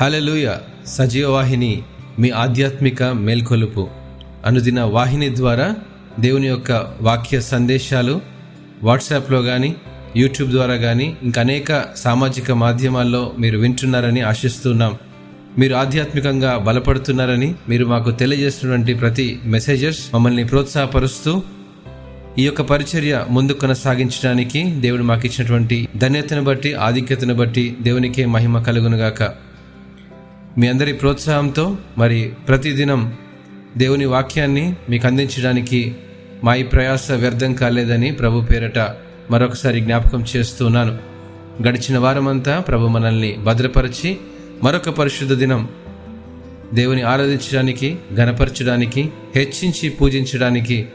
హలలుయ సజీవ వాహిని మీ ఆధ్యాత్మిక మేల్కొలుపు. అనుదిన వాహిని ద్వారా దేవుని యొక్క వాక్య సందేశాలు వాట్సాప్లో కానీ యూట్యూబ్ ద్వారా కానీ ఇంకా అనేక సామాజిక మాధ్యమాల్లో మీరు వింటున్నారని ఆశిస్తున్నాం. మీరు ఆధ్యాత్మికంగా బలపడుతున్నారని మీరు మాకు తెలియజేస్తున్నటువంటి ప్రతి మెసేజెస్ మమ్మల్ని ప్రోత్సాహపరుస్తూ ఈ యొక్క పరిచర్య ముందు కొనసాగించడానికి దేవుడు మాకు ఇచ్చినటువంటి ధన్యతను బట్టి ఆధిక్యతను బట్టి దేవునికే మహిమ కలుగునుగాక. మీ అందరి ప్రోత్సాహంతో మరి ప్రతిదినం దేవుని వాక్యాన్ని మీకు అందించడానికి మా ఈ ప్రయాస వ్యర్థం కాలేదని ప్రభు పేరట మరొకసారి జ్ఞాపకం చేస్తున్నాను. గడిచిన వారమంతా ప్రభు మనల్ని భద్రపరిచి మరొక పరిశుద్ధ దినం దేవుని ఆరాధించడానికి గణపరచడానికి హెచ్చించి పూజించడానికి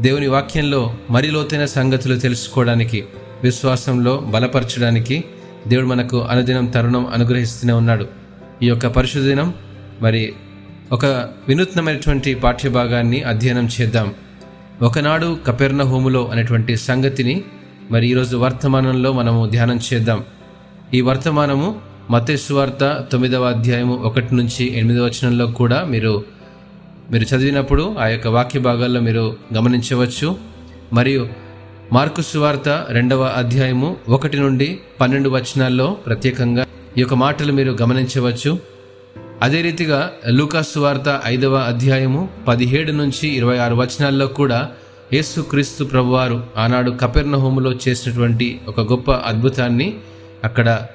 దేవుని వాక్యంలో మరి లోతైన సంగతులు తెలుసుకోవడానికి విశ్వాసంలో బలపరచడానికి దేవుడు మనకు అనుదినం తరుణం అనుగ్రహిస్తూనే ఉన్నాడు. ఈ యొక్క పరిశుద్ధ దినం మరి ఒక వినూత్నమైనటువంటి పాఠ్యభాగాన్ని అధ్యయనం చేద్దాం. ఒకనాడు కపెర్ణ హోములో అనేటువంటి సంగతిని మరి ఈరోజు వర్తమానంలో మనము ధ్యానం చేద్దాం. ఈ వర్తమానము మతేశ్వార్త తొమ్మిదవ అధ్యాయము ఒకటి నుంచి ఎనిమిదవ వచనంలో కూడా మీరు మీరు చదివినప్పుడు ఆ యొక్క వాక్య భాగాల్లో మీరు గమనించవచ్చు. మరియు మార్కు సువార్త రెండవ అధ్యాయము ఒకటి నుండి పన్నెండు వచనాల్లో ప్రత్యేకంగా ఈ యొక్క మాటలు మీరు గమనించవచ్చు. అదే రీతిగా లూకాసు వార్త ఐదవ అధ్యాయము పదిహేడు నుంచి ఇరవై ఆరు వచనాల్లో కూడా యేసుక్రీస్తు ప్రభువారు ఆనాడు కపెర్ణ హోములో చేసినటువంటి ఒక గొప్ప అద్భుతాన్ని అక్కడ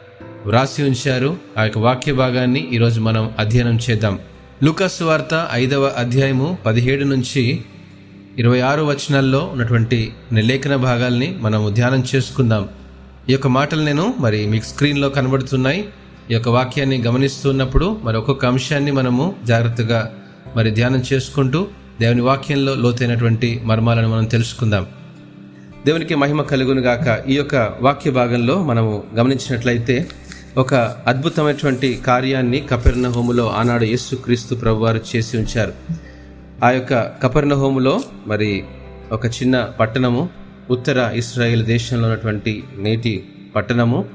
వ్రాసి ఉంచారు. ఆ యొక్క వాక్య భాగాన్ని ఈరోజు మనం అధ్యయనం చేద్దాం. లూకాసు వార్త ఐదవ అధ్యాయము పదిహేడు నుంచి ఇరవై ఆరు వచనాల్లో ఉన్నటువంటి లేఖన భాగాల్ని మనం ధ్యానం చేసుకుందాం. ఈ యొక్క మాటలు నేను మరి మీకు స్క్రీన్లో కనబడుతున్నాయి. ఈ యొక్క వాక్యాన్ని గమనిస్తున్నప్పుడు మరి ఒక్కొక్క అంశాన్ని మనము జాగ్రత్తగా మరి ధ్యానం చేసుకుంటూ దేవుని వాక్యంలో లోతైనటువంటి మర్మాలను మనం తెలుసుకుందాం. దేవునికి మహిమ కలుగును గాక. ఈ యొక్క వాక్య భాగంలో మనము గమనించినట్లయితే ఒక అద్భుతమైనటువంటి కార్యాన్ని కపెర్ణ హోములో ఆనాడు యేసు క్రీస్తు ప్రభువారు చేసి ఉంచారు. ఆ యొక్క కపెర్ణ హోములో మరి ఒక చిన్న పట్టణము ఉత్తర ఇస్రాయేల్ దేశంలో ఉన్నటువంటి నేటి పట్టణము.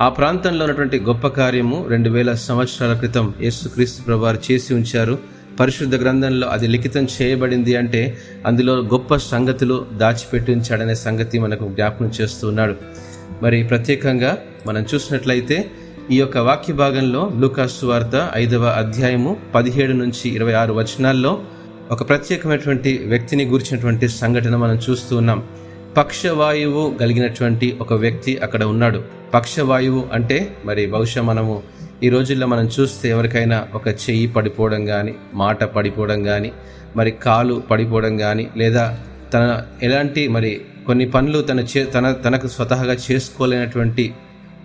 ఆ ప్రాంతంలో ఉన్నటువంటి గొప్ప కార్యము రెండు వేల సంవత్సరాల క్రితం యేసుక్రీస్తు ప్రభువారు చేసి ఉంచారు. పరిశుద్ధ గ్రంథంలో అది లిఖితం చేయబడింది అంటే అందులో గొప్ప సంగతులు దాచిపెట్టి ఉంచాడనే సంగతి మనకు జ్ఞాపకం చేస్తున్నాడు మరి ప్రత్యేకంగా మనం చూసినట్లయితే ఈ యొక్క వాక్య భాగంలో లూకాసు వార్త ఐదవ అధ్యాయము పదిహేడు నుంచి ఇరవై ఆరు వచనాల్లో ఒక ప్రత్యేకమైనటువంటి వ్యక్తిని గురించినటువంటి సంఘటన మనం చూస్తూ ఉన్నాం. పక్షవాయువు కలిగినటువంటి ఒక వ్యక్తి అక్కడ ఉన్నాడు. పక్షవాయువు అంటే మరి బహుశా మనము ఈ రోజుల్లో మనం చూస్తే ఎవరికైనా ఒక చెయ్యి పడిపోవడం కానీ మాట పడిపోవడం కానీ మరి కాలు పడిపోవడం కానీ లేదా తన ఎలాంటి మరి కొన్ని పనులు తన చే తన తనకు స్వతహాగా చేసుకోలేనటువంటి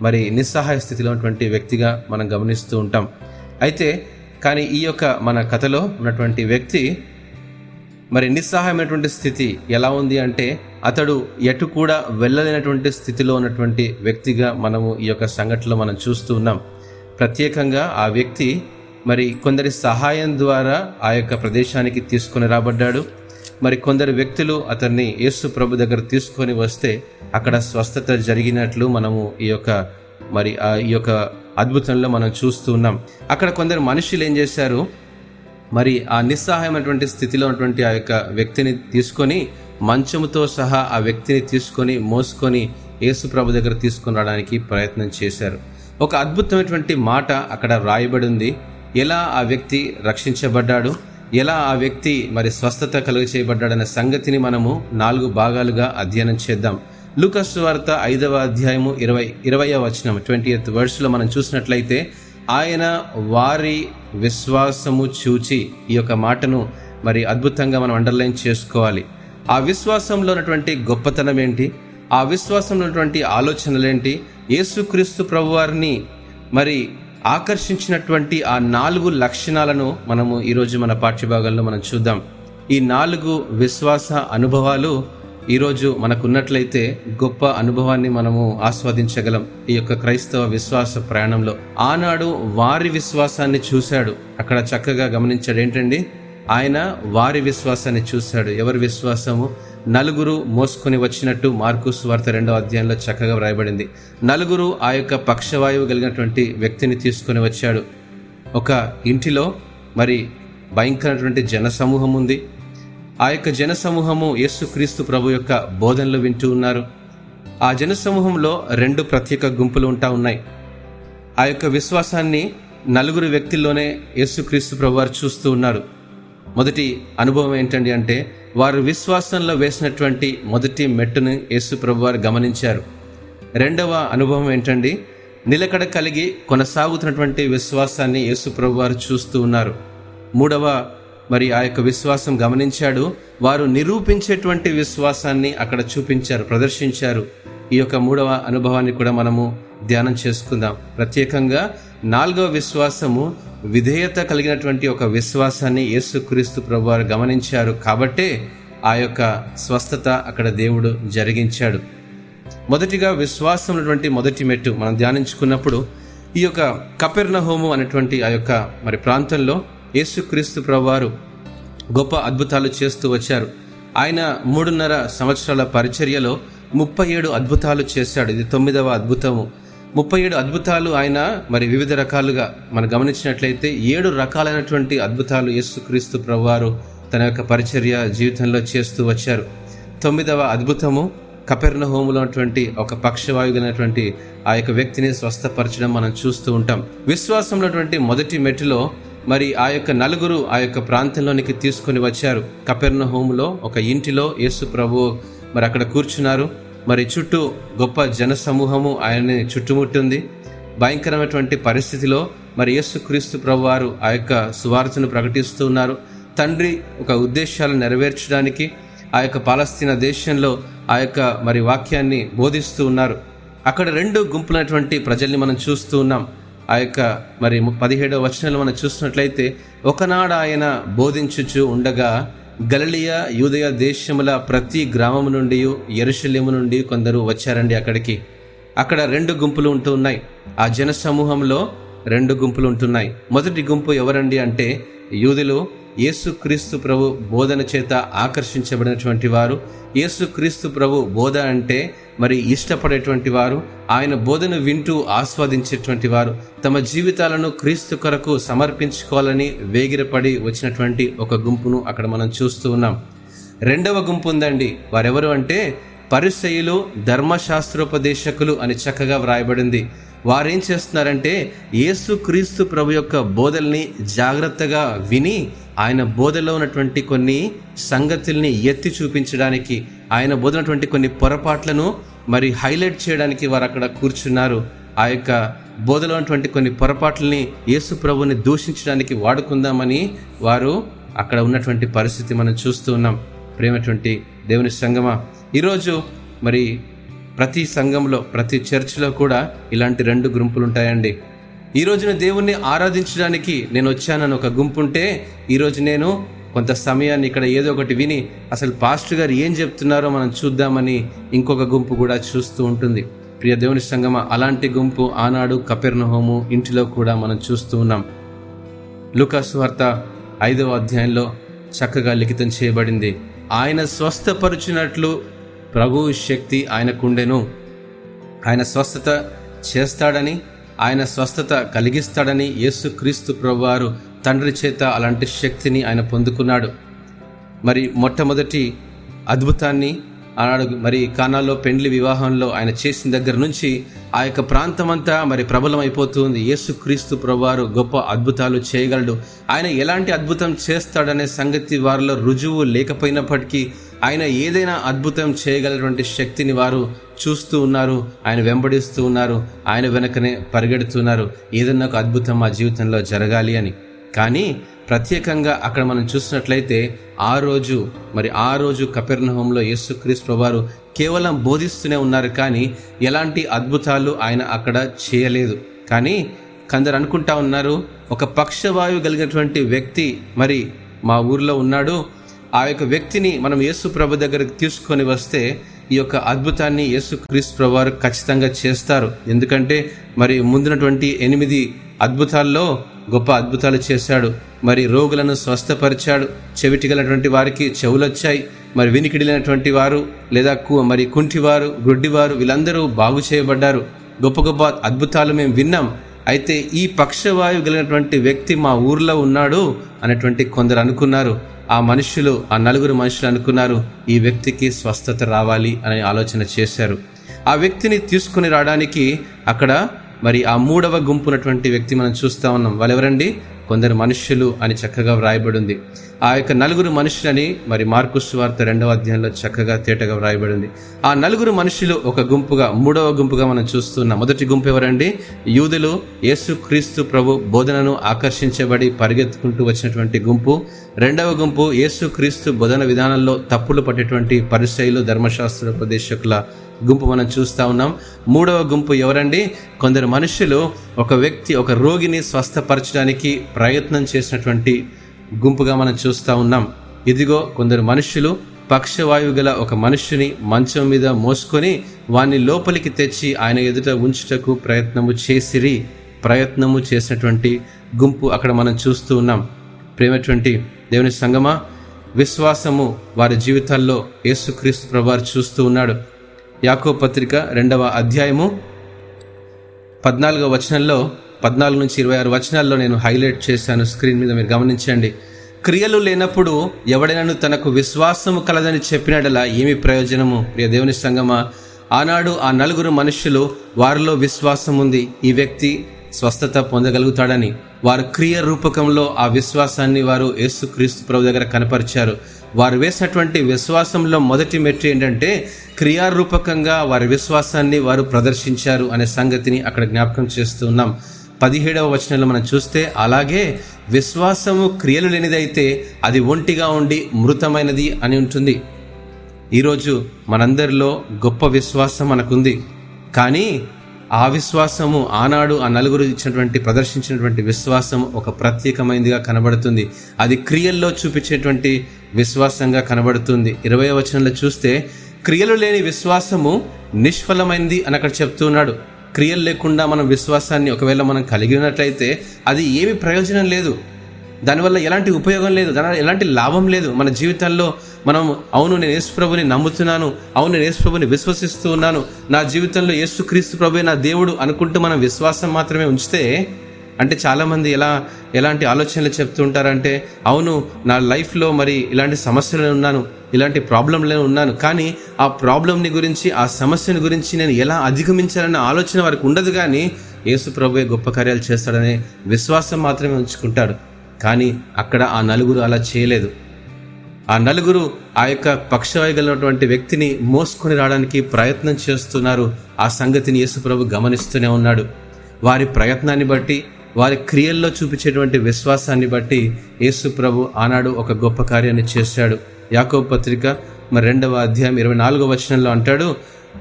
మరి నిస్సహాయ స్థితిలో ఉన్నటువంటి వ్యక్తిగా మనం గమనిస్తూ ఉంటాం. అయితే కానీ ఈ యొక్క మన కథలో ఉన్నటువంటి వ్యక్తి మరి నిస్సహాయమైనటువంటి స్థితి ఎలా ఉంది అంటే అతడు ఎటు కూడా వెళ్ళలేనటువంటి స్థితిలో ఉన్నటువంటి వ్యక్తిగా మనము ఈ యొక్క సంఘటనలో మనం చూస్తూ ఉన్నాం. ప్రత్యేకంగా ఆ వ్యక్తి మరి కొందరి సహాయం ద్వారా ఆ యొక్క ప్రదేశానికి తీసుకొని రాబడ్డాడు. మరి కొందరు వ్యక్తులు అతన్ని యేసు ప్రభు దగ్గర తీసుకొని వస్తే అక్కడ స్వస్థత జరిగినట్లు మనము ఈ యొక్క మరి ఆ ఈ యొక్క అద్భుతంలో మనం చూస్తూ ఉన్నాం. అక్కడ కొందరు మనుషులు ఏం చేశారు? మరి ఆ నిస్సహాయమైనటువంటి స్థితిలో ఉన్నటువంటి ఆ యొక్క వ్యక్తిని తీసుకొని మంచముతో సహా ఆ వ్యక్తిని తీసుకొని మోసుకొని యేసుప్రభు దగ్గర తీసుకుని రావడానికి ప్రయత్నం చేశారు. ఒక అద్భుతమైనటువంటి మాట అక్కడ రాయబడి ఉంది ఎలా ఆ వ్యక్తి రక్షించబడ్డాడు? ఎలా ఆ వ్యక్తి మరి స్వస్థత కలుగ చేయబడ్డాడనే సంగతిని మనము నాలుగు భాగాలుగా అధ్యయనం చేద్దాం. లూకస్ వార్త ఐదవ అధ్యాయము ఇరవై ఇరవై వచనం ట్వంటీ ఎయిత్ వర్డ్స్లో మనం చూసినట్లయితే ఆయన వారి విశ్వాసము చూచి ఈ యొక్క మాటను మరి అద్భుతంగా మనం అండర్లైన్ చేసుకోవాలి. ఆ విశ్వాసంలో ఉన్నటువంటి గొప్పతనం ఏంటి? ఆ విశ్వాసంలో ఉన్నటువంటి ఆలోచనలేంటి యేసుక్రీస్తు ప్రభువారిని మరి ఆకర్షించినటువంటి ఆ నాలుగు లక్షణాలను మనము ఈరోజు మన పాఠ్యభాగంలో మనం చూద్దాం. ఈ నాలుగు విశ్వాస అనుభవాలు ఈరోజు మనకున్నట్లయితే గొప్ప అనుభవాన్ని మనము ఆస్వాదించగలం ఈ యొక్క క్రైస్తవ విశ్వాస ప్రయాణంలో. ఆనాడు వారి విశ్వాసాన్ని చూశాడు. అక్కడ చక్కగా గమనించాడు ఏంటండి ఆయన వారి విశ్వాసాన్ని చూశాడు. ఎవరి విశ్వాసము? నలుగురు మోసుకొని వచ్చినట్టు మార్కుస్ వార్త రెండో అధ్యాయంలో చక్కగా వ్రాయబడింది. నలుగురు ఆ యొక్క పక్షవాయువు కలిగినటువంటి వ్యక్తిని తీసుకొని వచ్చాడు. ఒక ఇంటిలో మరి భయంకరమైనటువంటి జనసమూహం ఉంది ఆ యొక్క జన సమూహము యేసుక్రీస్తు ప్రభు యొక్క బోధనలు వింటూ ఉన్నారు. ఆ జన సమూహంలో రెండు ప్రత్యేక గుంపులు ఉంటా ఉన్నాయి. ఆ యొక్క విశ్వాసాన్ని నలుగురు వ్యక్తుల్లోనే యేసుక్రీస్తు ప్రభు వారు చూస్తూ ఉన్నారు. మొదటి అనుభవం ఏంటండి అంటే వారు విశ్వాసంలో వేసినటువంటి మొదటి మెట్టును యేసు ప్రభు వారు గమనించారు. రెండవ అనుభవం ఏంటండి నిలకడ కలిగి కొనసాగుతున్నటువంటి విశ్వాసాన్ని యేసు ప్రభు వారు చూస్తూ ఉన్నారు. మూడవ మరి ఆ యొక్క విశ్వాసం గమనించాడు. వారు నిరూపించేటువంటి విశ్వాసాన్ని అక్కడ చూపించారు ప్రదర్శించారు. ఈ యొక్క మూడవ అనుభవాన్ని కూడా మనము ధ్యానం చేసుకుందాం. ప్రత్యేకంగా నాలుగవ విశ్వాసము విధేయత కలిగినటువంటి ఒక విశ్వాసాన్ని యేసుక్రీస్తు ప్రభు వారు గమనించారు కాబట్టే ఆ యొక్క స్వస్థత అక్కడ దేవుడు జరిగించాడు. మొదటిగా విశ్వాసం ఉన్నటువంటి మొదటి మెట్టు మనం ధ్యానించుకున్నప్పుడు ఈ యొక్క కపెర్ణ హోము అనేటువంటి ఆ యొక్క మరి ప్రాంతంలో యేసుక్రీస్తు ప్రభువారు గొప్ప అద్భుతాలు చేస్తూ వచ్చారు. ఆయన మూడున్నర సంవత్సరాల పరిచర్యలో ముప్పై ఏడు అద్భుతాలు చేశాడు. ఇది తొమ్మిదవ అద్భుతము. ముప్పై ఏడు అద్భుతాలు ఆయన మరి వివిధ రకాలుగా మనం గమనించినట్లయితే ఏడు రకాలైనటువంటి అద్భుతాలు యేసుక్రీస్తు ప్రభువారు తన యొక్క పరిచర్య జీవితంలో చేస్తూ వచ్చారు. తొమ్మిదవ అద్భుతము కపెర్ణ హోములో ఉన్నటువంటి ఒక పక్షవాయుగైనటువంటి ఆ యొక్క వ్యక్తిని స్వస్థపరచడం మనం చూస్తూ ఉంటాం. విశ్వాసంలో ఉన్నటువంటి మొదటి మెట్టులో మరి ఆ యొక్క నలుగురు ఆ యొక్క ప్రాంతంలోనికి తీసుకొని వచ్చారు. కపెర్ణ హోములో ఒక ఇంటిలో యేసు ప్రభు మరి అక్కడ కూర్చున్నారు. మరి చుట్టూ గొప్ప జన సమూహము ఆయన్ని చుట్టుముట్టుంది. భయంకరమైనటువంటి పరిస్థితిలో మరి యేసుక్రీస్తు ప్రభు వారు ఆ యొక్క సువార్తను ప్రకటిస్తూ ఉన్నారు. తండ్రి ఒక ఉద్దేశాలు నెరవేర్చడానికి ఆ యొక్క పాలస్తీనా దేశంలో ఆ యొక్క మరి వాక్యాన్ని బోధిస్తూ ఉన్నారు. అక్కడ రెండు గుంపులైనటువంటి ప్రజల్ని మనం చూస్తూ ఉన్నాం. ఆ యొక్క మరి పదిహేడవ వచనంలో మనం చూసినట్లయితే ఒకనాడు ఆయన బోధించుచు ఉండగా గలలియ యూదయ దేశముల ప్రతి గ్రామం నుండి ఎరుశల్యము నుండి కొందరు వచ్చారండి అక్కడికి. అక్కడ రెండు గుంపులు ఉంటూ ఉన్నాయి. ఆ జన సమూహంలో రెండు గుంపులు ఉంటున్నాయి. మొదటి గుంపు ఎవరండి అంటే యూదులు యేసుక్రీస్తు ప్రభు బోధన చేత ఆకర్షించబడినటువంటి వారు. యేసుక్రీస్తు ప్రభు బోధ అంటే మరి ఇష్టపడేటువంటి వారు ఆయన బోధను వింటూ ఆస్వాదించేటువంటి వారు తమ జీవితాలను క్రీస్తు కొరకు సమర్పించుకోవాలని వేగిరపడి వచ్చినటువంటి ఒక గుంపును అక్కడ మనం చూస్తూ ఉన్నాం. రెండవ గుంపు ఉందండి. వారెవరు అంటే పరిసయులు ధర్మశాస్త్రోపదేశకులు అని చక్కగా వ్రాయబడింది. వారేం చేస్తున్నారంటే యేసు క్రీస్తు ప్రభు యొక్క బోధల్ని జాగ్రత్తగా విని ఆయన బోధలో ఉన్నటువంటి కొన్ని సంగతుల్ని ఎత్తి చూపించడానికి ఆయన బోధనటువంటి కొన్ని పొరపాట్లను మరి హైలైట్ చేయడానికి వారు అక్కడ కూర్చున్నారు. ఆ యొక్క బోధలో ఉన్నటువంటి కొన్ని పొరపాట్లని యేసు ప్రభుని దూషించడానికి వాడుకుందామని వారు అక్కడ ఉన్నటువంటి పరిస్థితి మనం చూస్తూ ఉన్నాం. ప్రేమటువంటి దేవుని సంగమ ఈరోజు మరి ప్రతి సంఘంలో ప్రతి చర్చిలో కూడా ఇలాంటి రెండు గుంపులు ఉంటాయండి ఈ రోజున దేవుణ్ణి ఆరాధించడానికి నేను వచ్చానని ఒక గుంపు ఉంటే ఈరోజు నేను కొంత సమయాన్ని ఇక్కడ ఏదో ఒకటి విని అసలు పాస్టర్ గారు ఏం చెప్తున్నారో మనం చూద్దామని ఇంకొక గుంపు కూడా చూస్తూ ఉంటుంది. ప్రియ దేవుని సంగమ అలాంటి గుంపు ఆనాడు కపెర్నహోము ఇంటిలో కూడా మనం చూస్తూ ఉన్నాం. లుకాసు వార్త ఐదవ అధ్యాయంలో చక్కగా లిఖితం చేయబడింది. ఆయన స్వస్థపరుచినట్లు ప్రభు శక్తి ఆయనకుండెను ఆయన స్వస్థత చేస్తాడని ఆయన స్వస్థత కలిగిస్తాడని యేసుక్రీస్తు ప్రభువారు తండ్రి చేత అలాంటి శక్తిని ఆయన పొందుకున్నాడు. మరి మొట్టమొదటి అద్భుతాన్ని ఆనాడు మరి కానాల్లో పెండ్లి వివాహంలో ఆయన చేసిన దగ్గర నుంచి ఆ యొక్క ప్రాంతమంతా మరి ప్రబలమైపోతుంది యేసుక్రీస్తు ప్రభువారు గొప్ప అద్భుతాలు చేయగలడు. ఆయన ఎలాంటి అద్భుతం చేస్తాడనే సంగతి వారిలో రుజువు లేకపోయినప్పటికీ ఆయన ఏదైనా అద్భుతం చేయగలటువంటి శక్తిని వారు చూస్తూ ఉన్నారు ఆయన వెంబడిస్తూ ఉన్నారు ఆయన వెనకనే పరిగెడుతున్నారు. ఏదన్నా ఒక అద్భుతం మా జీవితంలో జరగాలి అని. కానీ ప్రత్యేకంగా అక్కడ మనం చూసినట్లయితే ఆ రోజు మరి ఆ రోజు కపెర్నహంలో యేసుక్రీస్తు వారు కేవలం బోధిస్తూనే ఉన్నారు కానీ ఎలాంటి అద్భుతాలు ఆయన అక్కడ చేయలేదు. కానీ కొందరు అనుకుంటా ఉన్నారు ఒక పక్షవాయువు కలిగినటువంటి వ్యక్తి మరి మా ఊర్లో ఉన్నాడు ఆ యొక్క వ్యక్తిని మనం యేసు ప్రభు దగ్గరకు తీసుకొని వస్తే ఈ యొక్క అద్భుతాన్ని యేసు క్రీస్తు ప్రభు వారు ఖచ్చితంగా చేస్తారు. ఎందుకంటే మరి ముందునటువంటి ఎనిమిది అద్భుతాల్లో గొప్ప అద్భుతాలు చేశాడు. మరి రోగులను స్వస్థపరిచాడు. చెవిటి గలటువంటి వారికి చెవులొచ్చాయి. మరి వినికిడినటువంటి వారు లేదా కు- మరి కుంటివారు గుడ్డివారు వీళ్ళందరూ బాగు చేయబడ్డారు. గొప్ప గొప్ప అద్భుతాలు మేము విన్నాం. అయితే ఈ పక్షవాయువు కలిగినటువంటి వ్యక్తి మా ఊర్లో ఉన్నాడు అనేటువంటి కొందరు అనుకున్నారు. ఆ మనుషులు ఆ నలుగురు మనుషులు అనుకున్నారు ఈ వ్యక్తికి స్వస్థత రావాలి అనే ఆలోచన చేశారు. ఆ వ్యక్తిని తీసుకుని రావడానికి అక్కడ మరి ఆ మూడవ గుంపు ఉన్నటువంటి వ్యక్తి మనం చూస్తా ఉన్నాం. వాళ్ళెవరండి? కొందరు మనుష్యులు అని చక్కగా వ్రాయబడి ఉంది ఆ యొక్క నలుగురు మనుషులని మరి మార్కు వార్త రెండవ అధ్యాయంలో చక్కగా తేటగా వ్రాయబడింది. ఆ నలుగురు మనుషులు ఒక గుంపుగా మూడవ గుంపుగా మనం చూస్తున్నాం. మొదటి గుంపు ఎవరండి? యూదులు యేసు క్రీస్తు ప్రభు బోధనను ఆకర్షించబడి పరిగెత్తుకుంటూ వచ్చినటువంటి గుంపు. రెండవ గుంపు యేసుక్రీస్తు బోధన విధానంలో తప్పులు పట్టేటువంటి పరిశైలు ధర్మశాస్త్ర ఉపదేశకుల గుంపు మనం చూస్తూ ఉన్నాం. మూడవ గుంపు ఎవరండి? కొందరు మనుషులు ఒక వ్యక్తి ఒక రోగిని స్వస్థపరచడానికి ప్రయత్నం చేసినటువంటి గుంపుగా మనం చూస్తూ ఉన్నాం. ఇదిగో కొందరు మనుషులు పక్షవాయువు గల ఒక మనుష్యుని మంచం మీద మోసుకొని వాని లోపలికి తెచ్చి ఆయన ఎదుట ఉంచుటకు ప్రయత్నము చేసిరి. ప్రయత్నము చేసినటువంటి గుంపు అక్కడ మనం చూస్తూ ఉన్నాం. ప్రేమటువంటి దేవుని సంగమా? విశ్వాసము వారి జీవితాల్లో యేసుక్రీస్తు ప్రభువారు చూస్తూ ఉన్నాడు. యాకో పత్రిక రెండవ అధ్యాయము పద్నాలుగో వచనంలో పద్నాలుగు నుంచి ఇరవై ఆరు వచనాల్లో నేను హైలైట్ చేశాను స్క్రీన్ మీద మీరు గమనించండి. క్రియలు లేనప్పుడు ఎవడైనాను తనకు విశ్వాసము కలదని చెప్పినడలా ఏమి ప్రయోజనము? ప్రియ దేవుని సంగమా ఆనాడు ఆ నలుగురు మనుషులు వారిలో విశ్వాసం ఉంది ఈ వ్యక్తి స్వస్థత పొందగలుగుతాడని. వారు క్రియ రూపకంలో ఆ విశ్వాసాన్ని వారు యేసుక్రీస్తు ప్రభు దగ్గర కనపరిచారు. వారు వేసినటువంటి విశ్వాసంలో మొదటి మెట్టు ఏంటంటే క్రియారూపకంగా వారి విశ్వాసాన్ని వారు ప్రదర్శించారు అనే సంగతిని అక్కడ జ్ఞాపకం చేస్తూ ఉన్నాం. పదిహేడవ వచనంలో మనం చూస్తే అలాగే విశ్వాసము క్రియలు లేనిదైతే అది ఒంటిగా ఉండి మృతమైనది అని ఉంటుంది. ఈరోజు మనందరిలో గొప్ప విశ్వాసం మనకుంది. కానీ ఆ విశ్వాసము ఆనాడు ఆ నలుగురు ఇచ్చినటువంటి ప్రదర్శించినటువంటి విశ్వాసం ఒక ప్రత్యేకమైనదిగా కనబడుతుంది. అది క్రియల్లో చూపించేటువంటి విశ్వాసంగా కనబడుతుంది. ఇరవై వచనంలో చూస్తే క్రియలు లేని విశ్వాసము నిష్ఫలమైంది అని అక్కడ చెప్తున్నాడు క్రియలు లేకుండా మనం విశ్వాసాన్ని ఒకవేళ మనం కలిగి ఉన్నట్లయితే అది ఏమి ప్రయోజనం లేదు. దానివల్ల ఎలాంటి ఉపయోగం లేదు దాని ఎలాంటి లాభం లేదు. మన జీవితాల్లో మనం అవును నేను యేసు ప్రభుని నమ్ముతున్నాను అవును నేను యేసు ప్రభుని విశ్వసిస్తూ ఉన్నాను. నా జీవితంలో యేసు క్రీస్తు ప్రభు నా దేవుడు అనుకుంటూ మనం విశ్వాసం మాత్రమే ఉంచితే అంటే చాలామంది ఎలా ఎలాంటి ఆలోచనలు చెప్తూ ఉంటారంటే అవును నా లైఫ్లో మరి ఇలాంటి సమస్యలు ఉన్నాను ఇలాంటి ప్రాబ్లంలో ఉన్నాను కానీ ఆ ప్రాబ్లంని గురించి ఆ సమస్యని గురించి నేను ఎలా అధిగమించాలన్న ఆలోచన వారికి ఉండదు కానీ యేసు ప్రభువే గొప్ప కార్యాలు చేస్తాడనే విశ్వాసం మాత్రమే ఉంచుకుంటాడు. కానీ అక్కడ ఆ నలుగురు అలా చేయలేదు. ఆ నలుగురు ఆ యొక్క పక్షవాయుగలటువంటి వ్యక్తిని మోసుకొని రావడానికి ప్రయత్నం చేస్తున్నారు. ఆ సంగతిని యేసుప్రభు గమనిస్తూనే ఉన్నాడు. వారి ప్రయత్నాన్ని బట్టి వారి క్రియల్లో చూపించేటువంటి విశ్వాసాన్ని బట్టి యేసుప్రభు ఆనాడు ఒక గొప్ప కార్యాన్ని చేశాడు. యాకో పత్రిక మరి రెండవ అధ్యాయం ఇరవై నాలుగో వచనంలో అంటాడు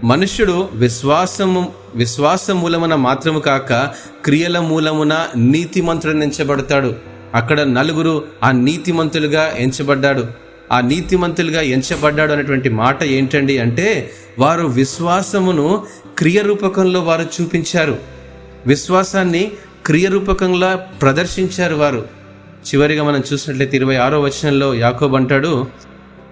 మనుష్యుడు విశ్వాసము విశ్వాస మూలమున మాత్రము కాక క్రియల మూలమున నీతిమంతుడు నించబడతాడు అక్కడ నలుగురు ఆ నీతిమంతులుగా ఎంచబడ్డాడు. ఆ నీతిమంతులుగా ఎంచబడ్డాడు అనేటువంటి మాట ఏంటండి అంటే వారు విశ్వాసమును క్రియరూపకంలో వారు చూపించారు. విశ్వాసాన్ని క్రియరూపకంగా ప్రదర్శించారు వారు. చివరిగా మనం చూసినట్లయితే ఇరవై ఆరో వచనంలో యాకోబ్ అంటాడు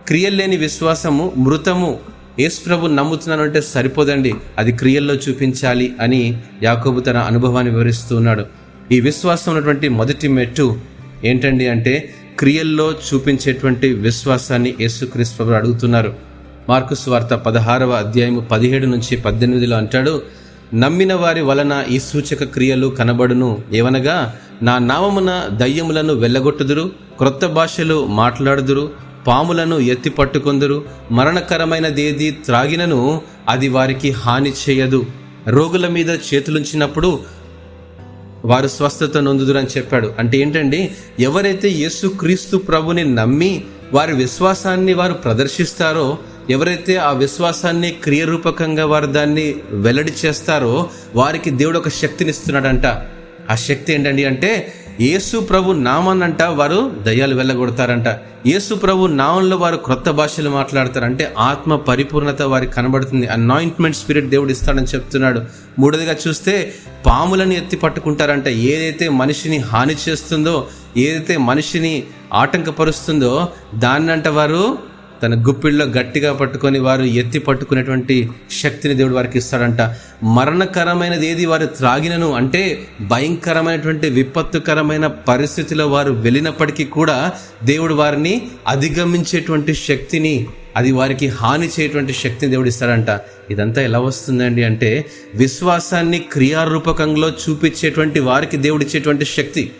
క్రియల్లేని విశ్వాసము మృతము యేసుప్రభు నమ్ముతున్నాను అంటే సరిపోదండి. అది క్రియల్లో చూపించాలి అని యాకోబు తన అనుభవాన్ని వివరిస్తూ ఉన్నాడు. ఈ విశ్వాసం ఉన్నటువంటి మొదటి మెట్టు ఏంటండి అంటే క్రియల్లో చూపించేటువంటి విశ్వాసాన్ని యేసుక్రీస్తు అడుగుతున్నారు. మార్కుస్ వార్త పదహారవ అధ్యాయము పదిహేడు నుంచి పద్దెనిమిదిలో అంటాడు నమ్మిన వారి వలన ఈ సూచక క్రియలు కనబడును. ఏవనగా నా నామమున దయ్యములను వెళ్ళగొట్టుదురు క్రొత్త భాషలు మాట్లాడుదురు పాములను ఎత్తి పట్టుకొందురు మరణకరమైనదేది త్రాగినను అది వారికి హాని చేయదు. రోగుల మీద చేతులుంచినప్పుడు వారు స్వస్థత నొందుదురని చెప్పాడు. అంటే ఏంటండి? ఎవరైతే యేసు క్రీస్తు ప్రభుని నమ్మి వారి విశ్వాసాన్ని వారు ప్రదర్శిస్తారో ఎవరైతే ఆ విశ్వాసాన్ని క్రియరూపకంగా వారు దాన్ని వెల్లడి చేస్తారో వారికి దేవుడు ఒక శక్తినిస్తున్నాడంట. ఆ శక్తి ఏంటండి అంటే యేసు ప్రభు నామాన్నంట వారు దయ్యాలు వెళ్ళగొడతారంట. యేసు ప్రభు నామంలో వారు క్రొత్త భాషలు మాట్లాడతారు అంటే ఆత్మ పరిపూర్ణత వారికి కనబడుతుంది. అనాయింట్మెంట్ స్పిరిట్ దేవుడు ఇస్తాడని చెప్తున్నాడు. మూడోదిగా చూస్తే పాములను ఎత్తి పట్టుకుంటారంట. ఏదైతే మనిషిని హాని చేస్తుందో ఏదైతే మనిషిని ఆటంకపరుస్తుందో దాన్నంట వారు తన గుప్పిళ్ళలో గట్టిగా పట్టుకొని వారు ఎత్తి పట్టుకునేటువంటి శక్తిని దేవుడు వారికి ఇస్తాడంట. మరణకరమైనది ఏది? వారు త్రాగినను. అంటే భయంకరమైనటువంటి విపత్తుకరమైన పరిస్థితిలో వారు వెళ్ళినప్పటికీ కూడా దేవుడు వారిని అధిగమించేటువంటి శక్తిని అది వారికి హాని చేయటువంటి శక్తిని దేవుడు ఇస్తాడంట. ఇదంతా ఎలా వస్తుందండి అంటే విశ్వాసాన్ని క్రియారూపకంలో చూపించేటువంటి వారికి దేవుడిచ్చేటువంటి శక్తి.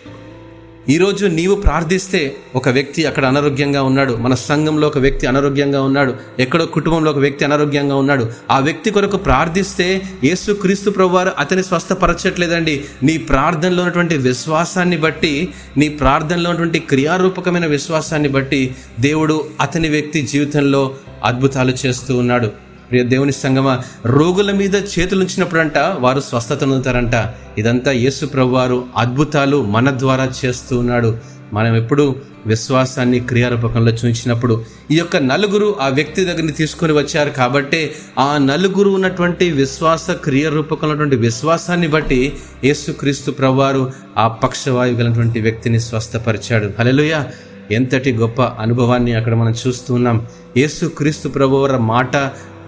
ఈరోజు నీవు ప్రార్థిస్తే ఒక వ్యక్తి అక్కడ అనారోగ్యంగా ఉన్నాడు. మన సంఘంలో ఒక వ్యక్తి అనారోగ్యంగా ఉన్నాడు. ఎక్కడో కుటుంబంలో ఒక వ్యక్తి అనారోగ్యంగా ఉన్నాడు. ఆ వ్యక్తి కొరకు ప్రార్థిస్తే యేసు క్రీస్తు ప్రభువారు అతని స్వస్థపరచట్లేదండి. నీ ప్రార్థనలో ఉన్నటువంటి విశ్వాసాన్ని బట్టి నీ ప్రార్థనలో ఉన్నటువంటి క్రియారూపకమైన విశ్వాసాన్ని బట్టి దేవుడు అతని వ్యక్తి జీవితంలో అద్భుతాలు చేస్తూ ఉన్నాడు. ప్రియ దేవుని సంగమ రోగుల మీద చేతులు ఉంచినప్పుడంట వారు స్వస్థత పొందుతారంట ఇదంతా యేసు ప్రభు వారు అద్భుతాలు మన ద్వారా చేస్తూ ఉన్నాడు. మనం ఎప్పుడు విశ్వాసాన్ని క్రియారూపకంలో చూపించినప్పుడు ఈ యొక్క నలుగురు ఆ వ్యక్తి దగ్గరికి తీసుకొని వచ్చారు కాబట్టి ఆ నలుగురు ఉన్నటువంటి విశ్వాస క్రియారూపకంలో ఉన్నటువంటి విశ్వాసాన్ని బట్టి యేసుక్రీస్తు ప్రభువారు ఆ పక్షవాయు గలటువంటి వ్యక్తిని స్వస్థపరిచాడు. హల్లెలూయా! ఎంతటి గొప్ప అనుభవాన్ని అక్కడ మనం చూస్తూ ఉన్నాం. యేసు క్రీస్తు ప్రభువారి మాట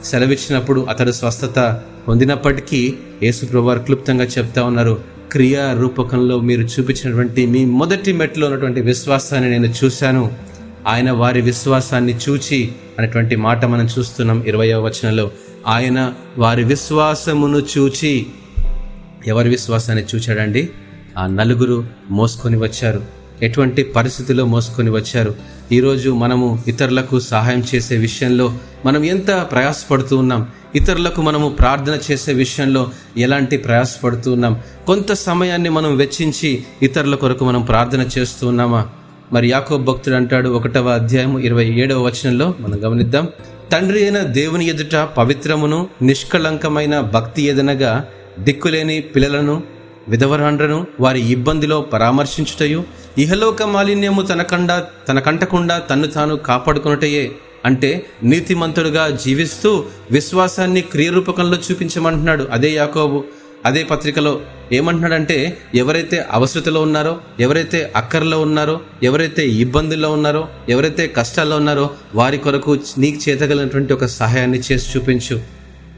సెలవిచ్చినప్పుడు అతడు స్వస్థత పొందినప్పటికీ యేసు క్లుప్తంగా చెప్తా ఉన్నారు క్రియా రూపకంలో మీరు చూపించినటువంటి మీ మొదటి మెట్లో ఉన్నటువంటి విశ్వాసాన్ని నేను చూశాను. ఆయన వారి విశ్వాసాన్ని చూచి అనేటువంటి మాట మనం చూస్తున్నాం ఇరవయో వచనంలో. ఆయన వారి విశ్వాసమును చూచి ఎవరి విశ్వాసాన్ని చూచాడండి? ఆ నలుగురు మోసుకొని వచ్చారు. ఎటువంటి పరిస్థితిలో మోసుకొని వచ్చారు? ఈరోజు మనము ఇతరులకు సహాయం చేసే విషయంలో మనం ఎంత ప్రయాసపడుతూ ఉన్నాం? ఇతరులకు మనము ప్రార్థన చేసే విషయంలో ఎలాంటి ప్రయాసపడుతూ ఉన్నాం? కొంత సమయాన్ని మనం వెచ్చించి ఇతరుల కొరకు మనం ప్రార్థన చేస్తూ ఉన్నామా? మరి యాకో భక్తుడు అంటాడు ఒకటవ అధ్యాయం ఇరవై ఏడవ వచనంలో మనం గమనిద్దాం. తండ్రి అయిన దేవుని ఎదుట పవిత్రమును నిష్కళంకమైన భక్తి ఎదనగా దిక్కులేని పిల్లలను విధవరాండ్రను వారి ఇబ్బందిలో పరామర్శించుటయు ఇహలోక మాలిన్యము తనకండా తనకంటకుండా తన్ను తాను కాపాడుకున్నటయే అంటే నీతిమంతుడుగా జీవిస్తూ విశ్వాసాన్ని క్రియరూపకంలో చూపించమంటున్నాడు అదే యాకోబు. అదే పత్రికలో ఏమంటున్నాడంటే ఎవరైతే అవసరతలో ఉన్నారో ఎవరైతే అక్కర్లో ఉన్నారో ఎవరైతే ఇబ్బందుల్లో ఉన్నారో ఎవరైతే కష్టాల్లో ఉన్నారో వారి కొరకు నీకు చేతగలిగినటువంటి ఒక సహాయాన్ని చేసి చూపించు.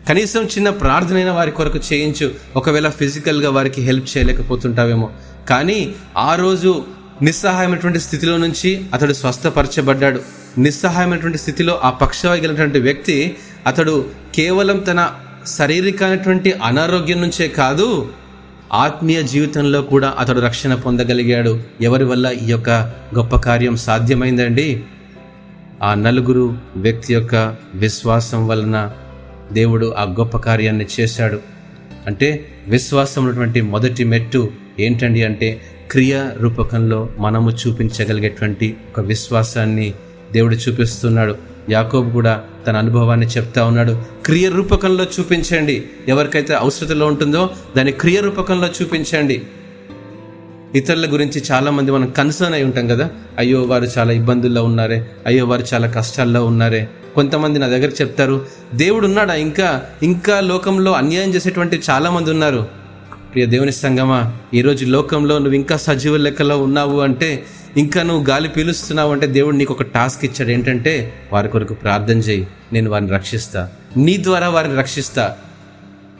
కనీసం చిన్న ప్రార్థనైన వారి కొరకు చేయించు. ఒకవేళ ఫిజికల్గా వారికి హెల్ప్ చేయలేకపోతుంటావేమో. కానీ ఆ రోజు నిస్సహాయమైనటువంటి స్థితిలో నుంచి అతడు స్వస్థపరచబడ్డాడు. నిస్సహాయమైనటువంటి స్థితిలో ఆ పక్షవాగినటువంటి వ్యక్తి అతడు కేవలం తన శారీరకమైనటువంటి అనారోగ్యం నుంచే కాదు ఆత్మీయ జీవితంలో కూడా అతడు రక్షణ పొందగలిగాడు. ఎవరి వల్ల ఈ యొక్క గొప్ప కార్యం సాధ్యమైందండి? ఆ నలుగురు వ్యక్తి యొక్క విశ్వాసం వలన దేవుడు ఆ గొప్ప కార్యాన్ని చేశాడు. అంటే విశ్వాసం ఉన్నటువంటి మొదటి మెట్టు ఏంటండి అంటే క్రియ రూపకంలో మనము చూపించగలిగేటువంటి ఒక విశ్వాసాన్ని దేవుడు చూపిస్తున్నాడు. యాకోబు కూడా తన అనుభవాన్ని చెప్తా ఉన్నాడు. క్రియ రూపకంలో చూపించండి. ఎవరికైతే అవసరతలో ఉంటుందో దాని క్రియ రూపకంలో చూపించండి. ఇతరుల గురించి చాలామంది మనం కన్సర్న్ అయి ఉంటాం కదా. అయ్యో వారు చాలా ఇబ్బందుల్లో ఉన్నారే. అయ్యో వారు చాలా కష్టాల్లో ఉన్నారే. కొంతమంది నా దగ్గర చెప్తారు దేవుడు ఉన్నాడా ఇంకా ఇంకా లోకంలో అన్యాయం చేసేటువంటి చాలామంది ఉన్నారు. ప్రియ దేవుని సంగమా ఈరోజు లోకంలో నువ్వు ఇంకా సజీవ లెక్కలో ఉన్నావు అంటే ఇంకా నువ్వు గాలి పీలుస్తున్నావు అంటే దేవుడు నీకు ఒక టాస్క్ ఇచ్చాడు. ఏంటంటే వారి కొరకు ప్రార్థన చేయి నేను వారిని రక్షిస్తా. నీ ద్వారా వారిని రక్షిస్తా.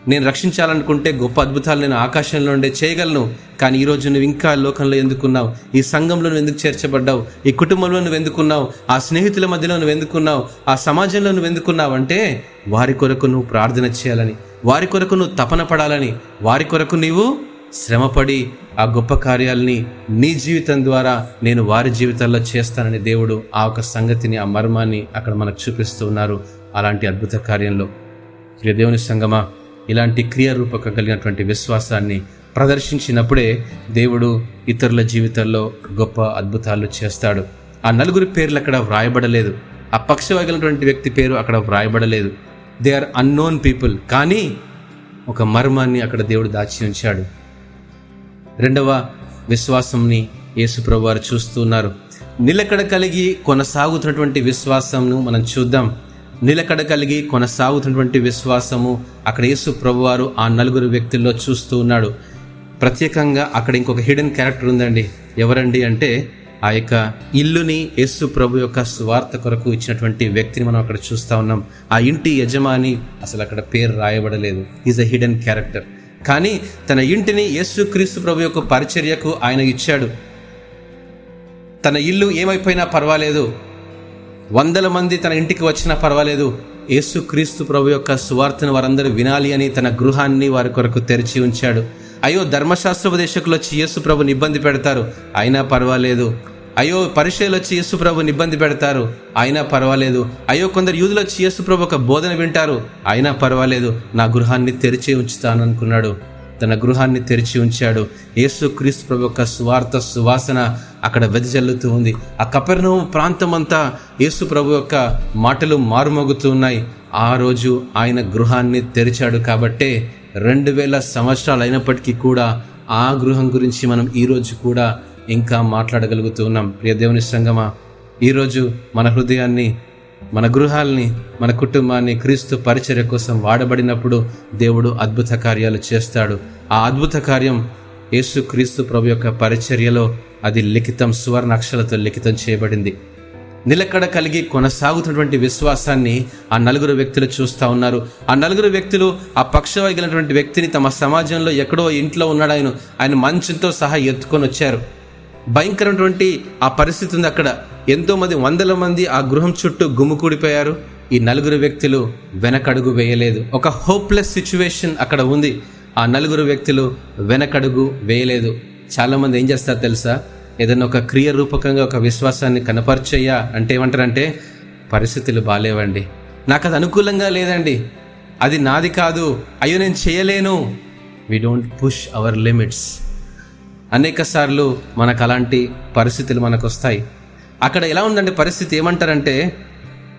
నేను రక్షించాలనుకుంటే గొప్ప అద్భుతాలు నేను ఆకాశంలో ఉండే చేయగలను. కానీ ఈరోజు నువ్వు ఇంకా లోకంలో ఎందుకున్నావు? ఈ సంఘంలో నువ్వు ఎందుకు చేర్చబడ్డావు? ఈ కుటుంబంలో నువ్వు ఎందుకున్నావు? ఆ స్నేహితుల మధ్యలో నువ్వు ఎందుకున్నావు? ఆ సమాజంలో నువ్వు ఎందుకున్నావు? అంటే వారి కొరకు నువ్వు ప్రార్థన చేయాలని వారి కొరకు నువ్వు తపన పడాలని వారి కొరకు నీవు శ్రమపడి ఆ గొప్ప కార్యాలని నీ జీవితం ద్వారా నేను వారి జీవితాల్లో చేస్తానని దేవుడు ఆ ఒక సంగతిని ఆ మర్మాన్ని అక్కడ మనకు చూపిస్తూ ఉన్నారు. అలాంటి అద్భుత కార్యంలో. ప్రియ దేవుని సంగమా ఇలాంటి క్రియారూపక కలిగినటువంటి విశ్వాసాన్ని ప్రదర్శించినప్పుడే దేవుడు ఇతరుల జీవితాల్లో గొప్ప అద్భుతాలు చేస్తాడు. ఆ నలుగురి పేర్లు అక్కడ వ్రాయబడలేదు. ఆ పక్షవాగినటువంటి వ్యక్తి పేరు అక్కడ వ్రాయబడలేదు. దే ఆర్ అన్నోన్ పీపుల్ కానీ ఒక మర్మాన్ని అక్కడ దేవుడు దాచి ఉంచాడు. రెండవ విశ్వాసంని యేసుప్రభు వారు చూస్తున్నారు నిలకడ కలిగి కొనసాగుతున్నటువంటి విశ్వాసంను మనం చూద్దాం. నిలకడ కలిగి కొనసాగుతున్నటువంటి విశ్వాసము అక్కడ యేసు ప్రభువారు ఆ నలుగురు వ్యక్తుల్లో చూస్తూ ఉన్నాడు. ప్రత్యేకంగా అక్కడ ఇంకొక హిడెన్ క్యారెక్టర్ ఉందండి. ఎవరండి అంటే ఆ యొక్క ఇల్లుని యేసు ప్రభు యొక్క స్వార్థ కొరకు ఇచ్చినటువంటి వ్యక్తిని మనం అక్కడ చూస్తా ఉన్నాం. ఆ ఇంటి యజమాని అసలు అక్కడ పేరు రాయబడలేదు. ఈజ్ అ హిడెన్ క్యారెక్టర్ కానీ తన ఇంటిని యేసు క్రీస్తు ప్రభు యొక్క పరిచర్యకు ఆయన ఇచ్చాడు. తన ఇల్లు ఏమైపోయినా పర్వాలేదు. వందల మంది తన ఇంటికి వచ్చినా పర్వాలేదు. యేసు క్రీస్తు ప్రభు యొక్క సువార్తను వారందరూ వినాలి అని తన గృహాన్ని వారి కొరకు తెరిచి ఉంచాడు. అయ్యో ధర్మశాస్త్రోపదేశకులు వచ్చి యేసు ప్రభుని ఇబ్బంది పెడతారు. అయినా పర్వాలేదు. అయ్యో పరిచయలు వచ్చి యేసు ప్రభుని ఇబ్బంది పెడతారు. అయినా పర్వాలేదు. అయ్యో కొందరు యూదులు వచ్చి యేసు ప్రభు ఒక బోధన వింటారు. అయినా పర్వాలేదు. నా గృహాన్ని తెరిచి ఉంచుతాను అనుకున్నాడు తన గృహాన్ని తెరిచి ఉంచాడు. యేసు క్రీస్తు ప్రభు యొక్క స్వార్థ సువాసన అక్కడ వెదజల్లుతూ ఉంది. ఆ కపెర్ను ప్రాంతం అంతా యేసు ప్రభు యొక్క మాటలు మారుమోగుతూ ఉన్నాయి. ఆ రోజు ఆయన గృహాన్ని తెరిచాడు కాబట్టే రెండు వేల సంవత్సరాలు అయినప్పటికీ కూడా ఆ గృహం గురించి మనం ఈరోజు కూడా ఇంకా మాట్లాడగలుగుతూ ఉన్నాం. ప్రియ దేవుని సంగమా ఈరోజు మన హృదయాన్ని మన గృహాల్ని మన కుటుంబాన్ని క్రీస్తు పరిచర్య కోసం వాడబడినప్పుడు దేవుడు అద్భుత కార్యాలు చేస్తాడు. ఆ అద్భుత కార్యం యేసు క్రీస్తు ప్రభు యొక్క పరిచర్యలో అది లిఖితం సువర్ణ అక్షలతో లిఖితం చేయబడింది. నిలకడ కలిగి కొనసాగుతున్నటువంటి విశ్వాసాన్ని ఆ నలుగురు వ్యక్తులు చూస్తూ ఉన్నారు. ఆ నలుగురు వ్యక్తులు ఆ పక్షవాగినటువంటి వ్యక్తిని తమ సమాజంలో ఎక్కడో ఇంట్లో ఉన్నాడు ఆయన. ఆయన మంచంతో సహా ఎత్తుకొని వచ్చారు. భయంకరమైనటువంటి ఆ పరిస్థితి ఉంది అక్కడ. ఎంతో మంది వందల మంది ఆ గృహం చుట్టూ గుమ్ముకూడిపోయారు ఈ నలుగురు వ్యక్తులు వెనకడుగు వేయలేదు. ఒక హోప్లెస్ సిచ్యువేషన్ అక్కడ ఉంది. ఆ నలుగురు వ్యక్తులు వెనకడుగు వేయలేదు. చాలామంది ఏం చేస్తారు తెలుసా? ఏదైనా ఒక క్రియ రూపకంగా ఒక విశ్వాసాన్ని కనపరిచయ్యా అంటే ఏమంటారంటే పరిస్థితులు బాగాలేవండి నాకు అది అనుకూలంగా లేదండి. అది నాది కాదు. అయ్యో నేను చేయలేను. We don't push our limits అనేక సార్లు మనకు అలాంటి పరిస్థితులు మనకు వస్తాయి అక్కడ ఎలా ఉందంటే పరిస్థితి? ఏమంటారంటే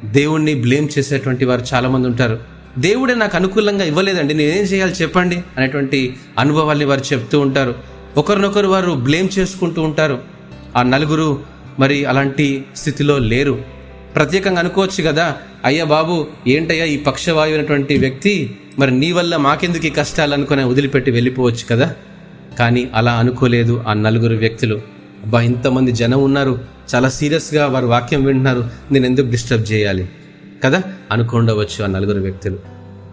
దేవుణ్ణి బ్లేమ్ చేసేటువంటి వారు చాలామంది ఉంటారు. దేవుడే నాకు అనుకూలంగా ఇవ్వలేదండి. నేనేం చేయాలి చెప్పండి? అనేటువంటి అనుభవాల్ని వారు చెప్తూ ఉంటారు. ఒకరినొకరు వారు బ్లేమ్ చేసుకుంటూ ఉంటారు. ఆ నలుగురు మరి అలాంటి స్థితిలో లేరు. ప్రత్యేకంగా అనుకోవచ్చు కదా అయ్యా బాబు ఏంటయ్యా ఈ పక్షవాయు అయినటువంటి వ్యక్తి? మరి నీ వల్ల మాకెందుకు ఈ కష్టాలు అనుకునే వదిలిపెట్టి వెళ్ళిపోవచ్చు కదా? కానీ అలా అనుకోలేదు ఆ నలుగురు వ్యక్తులు. అబ్బా ఇంతమంది జనం ఉన్నారు. చాలా సీరియస్గా వారు వాక్యం వింటున్నారు. నేను ఎందుకు డిస్టర్బ్ చేయాలి? కదా? అనుకుండవచ్చు ఆ నలుగురు వ్యక్తులు.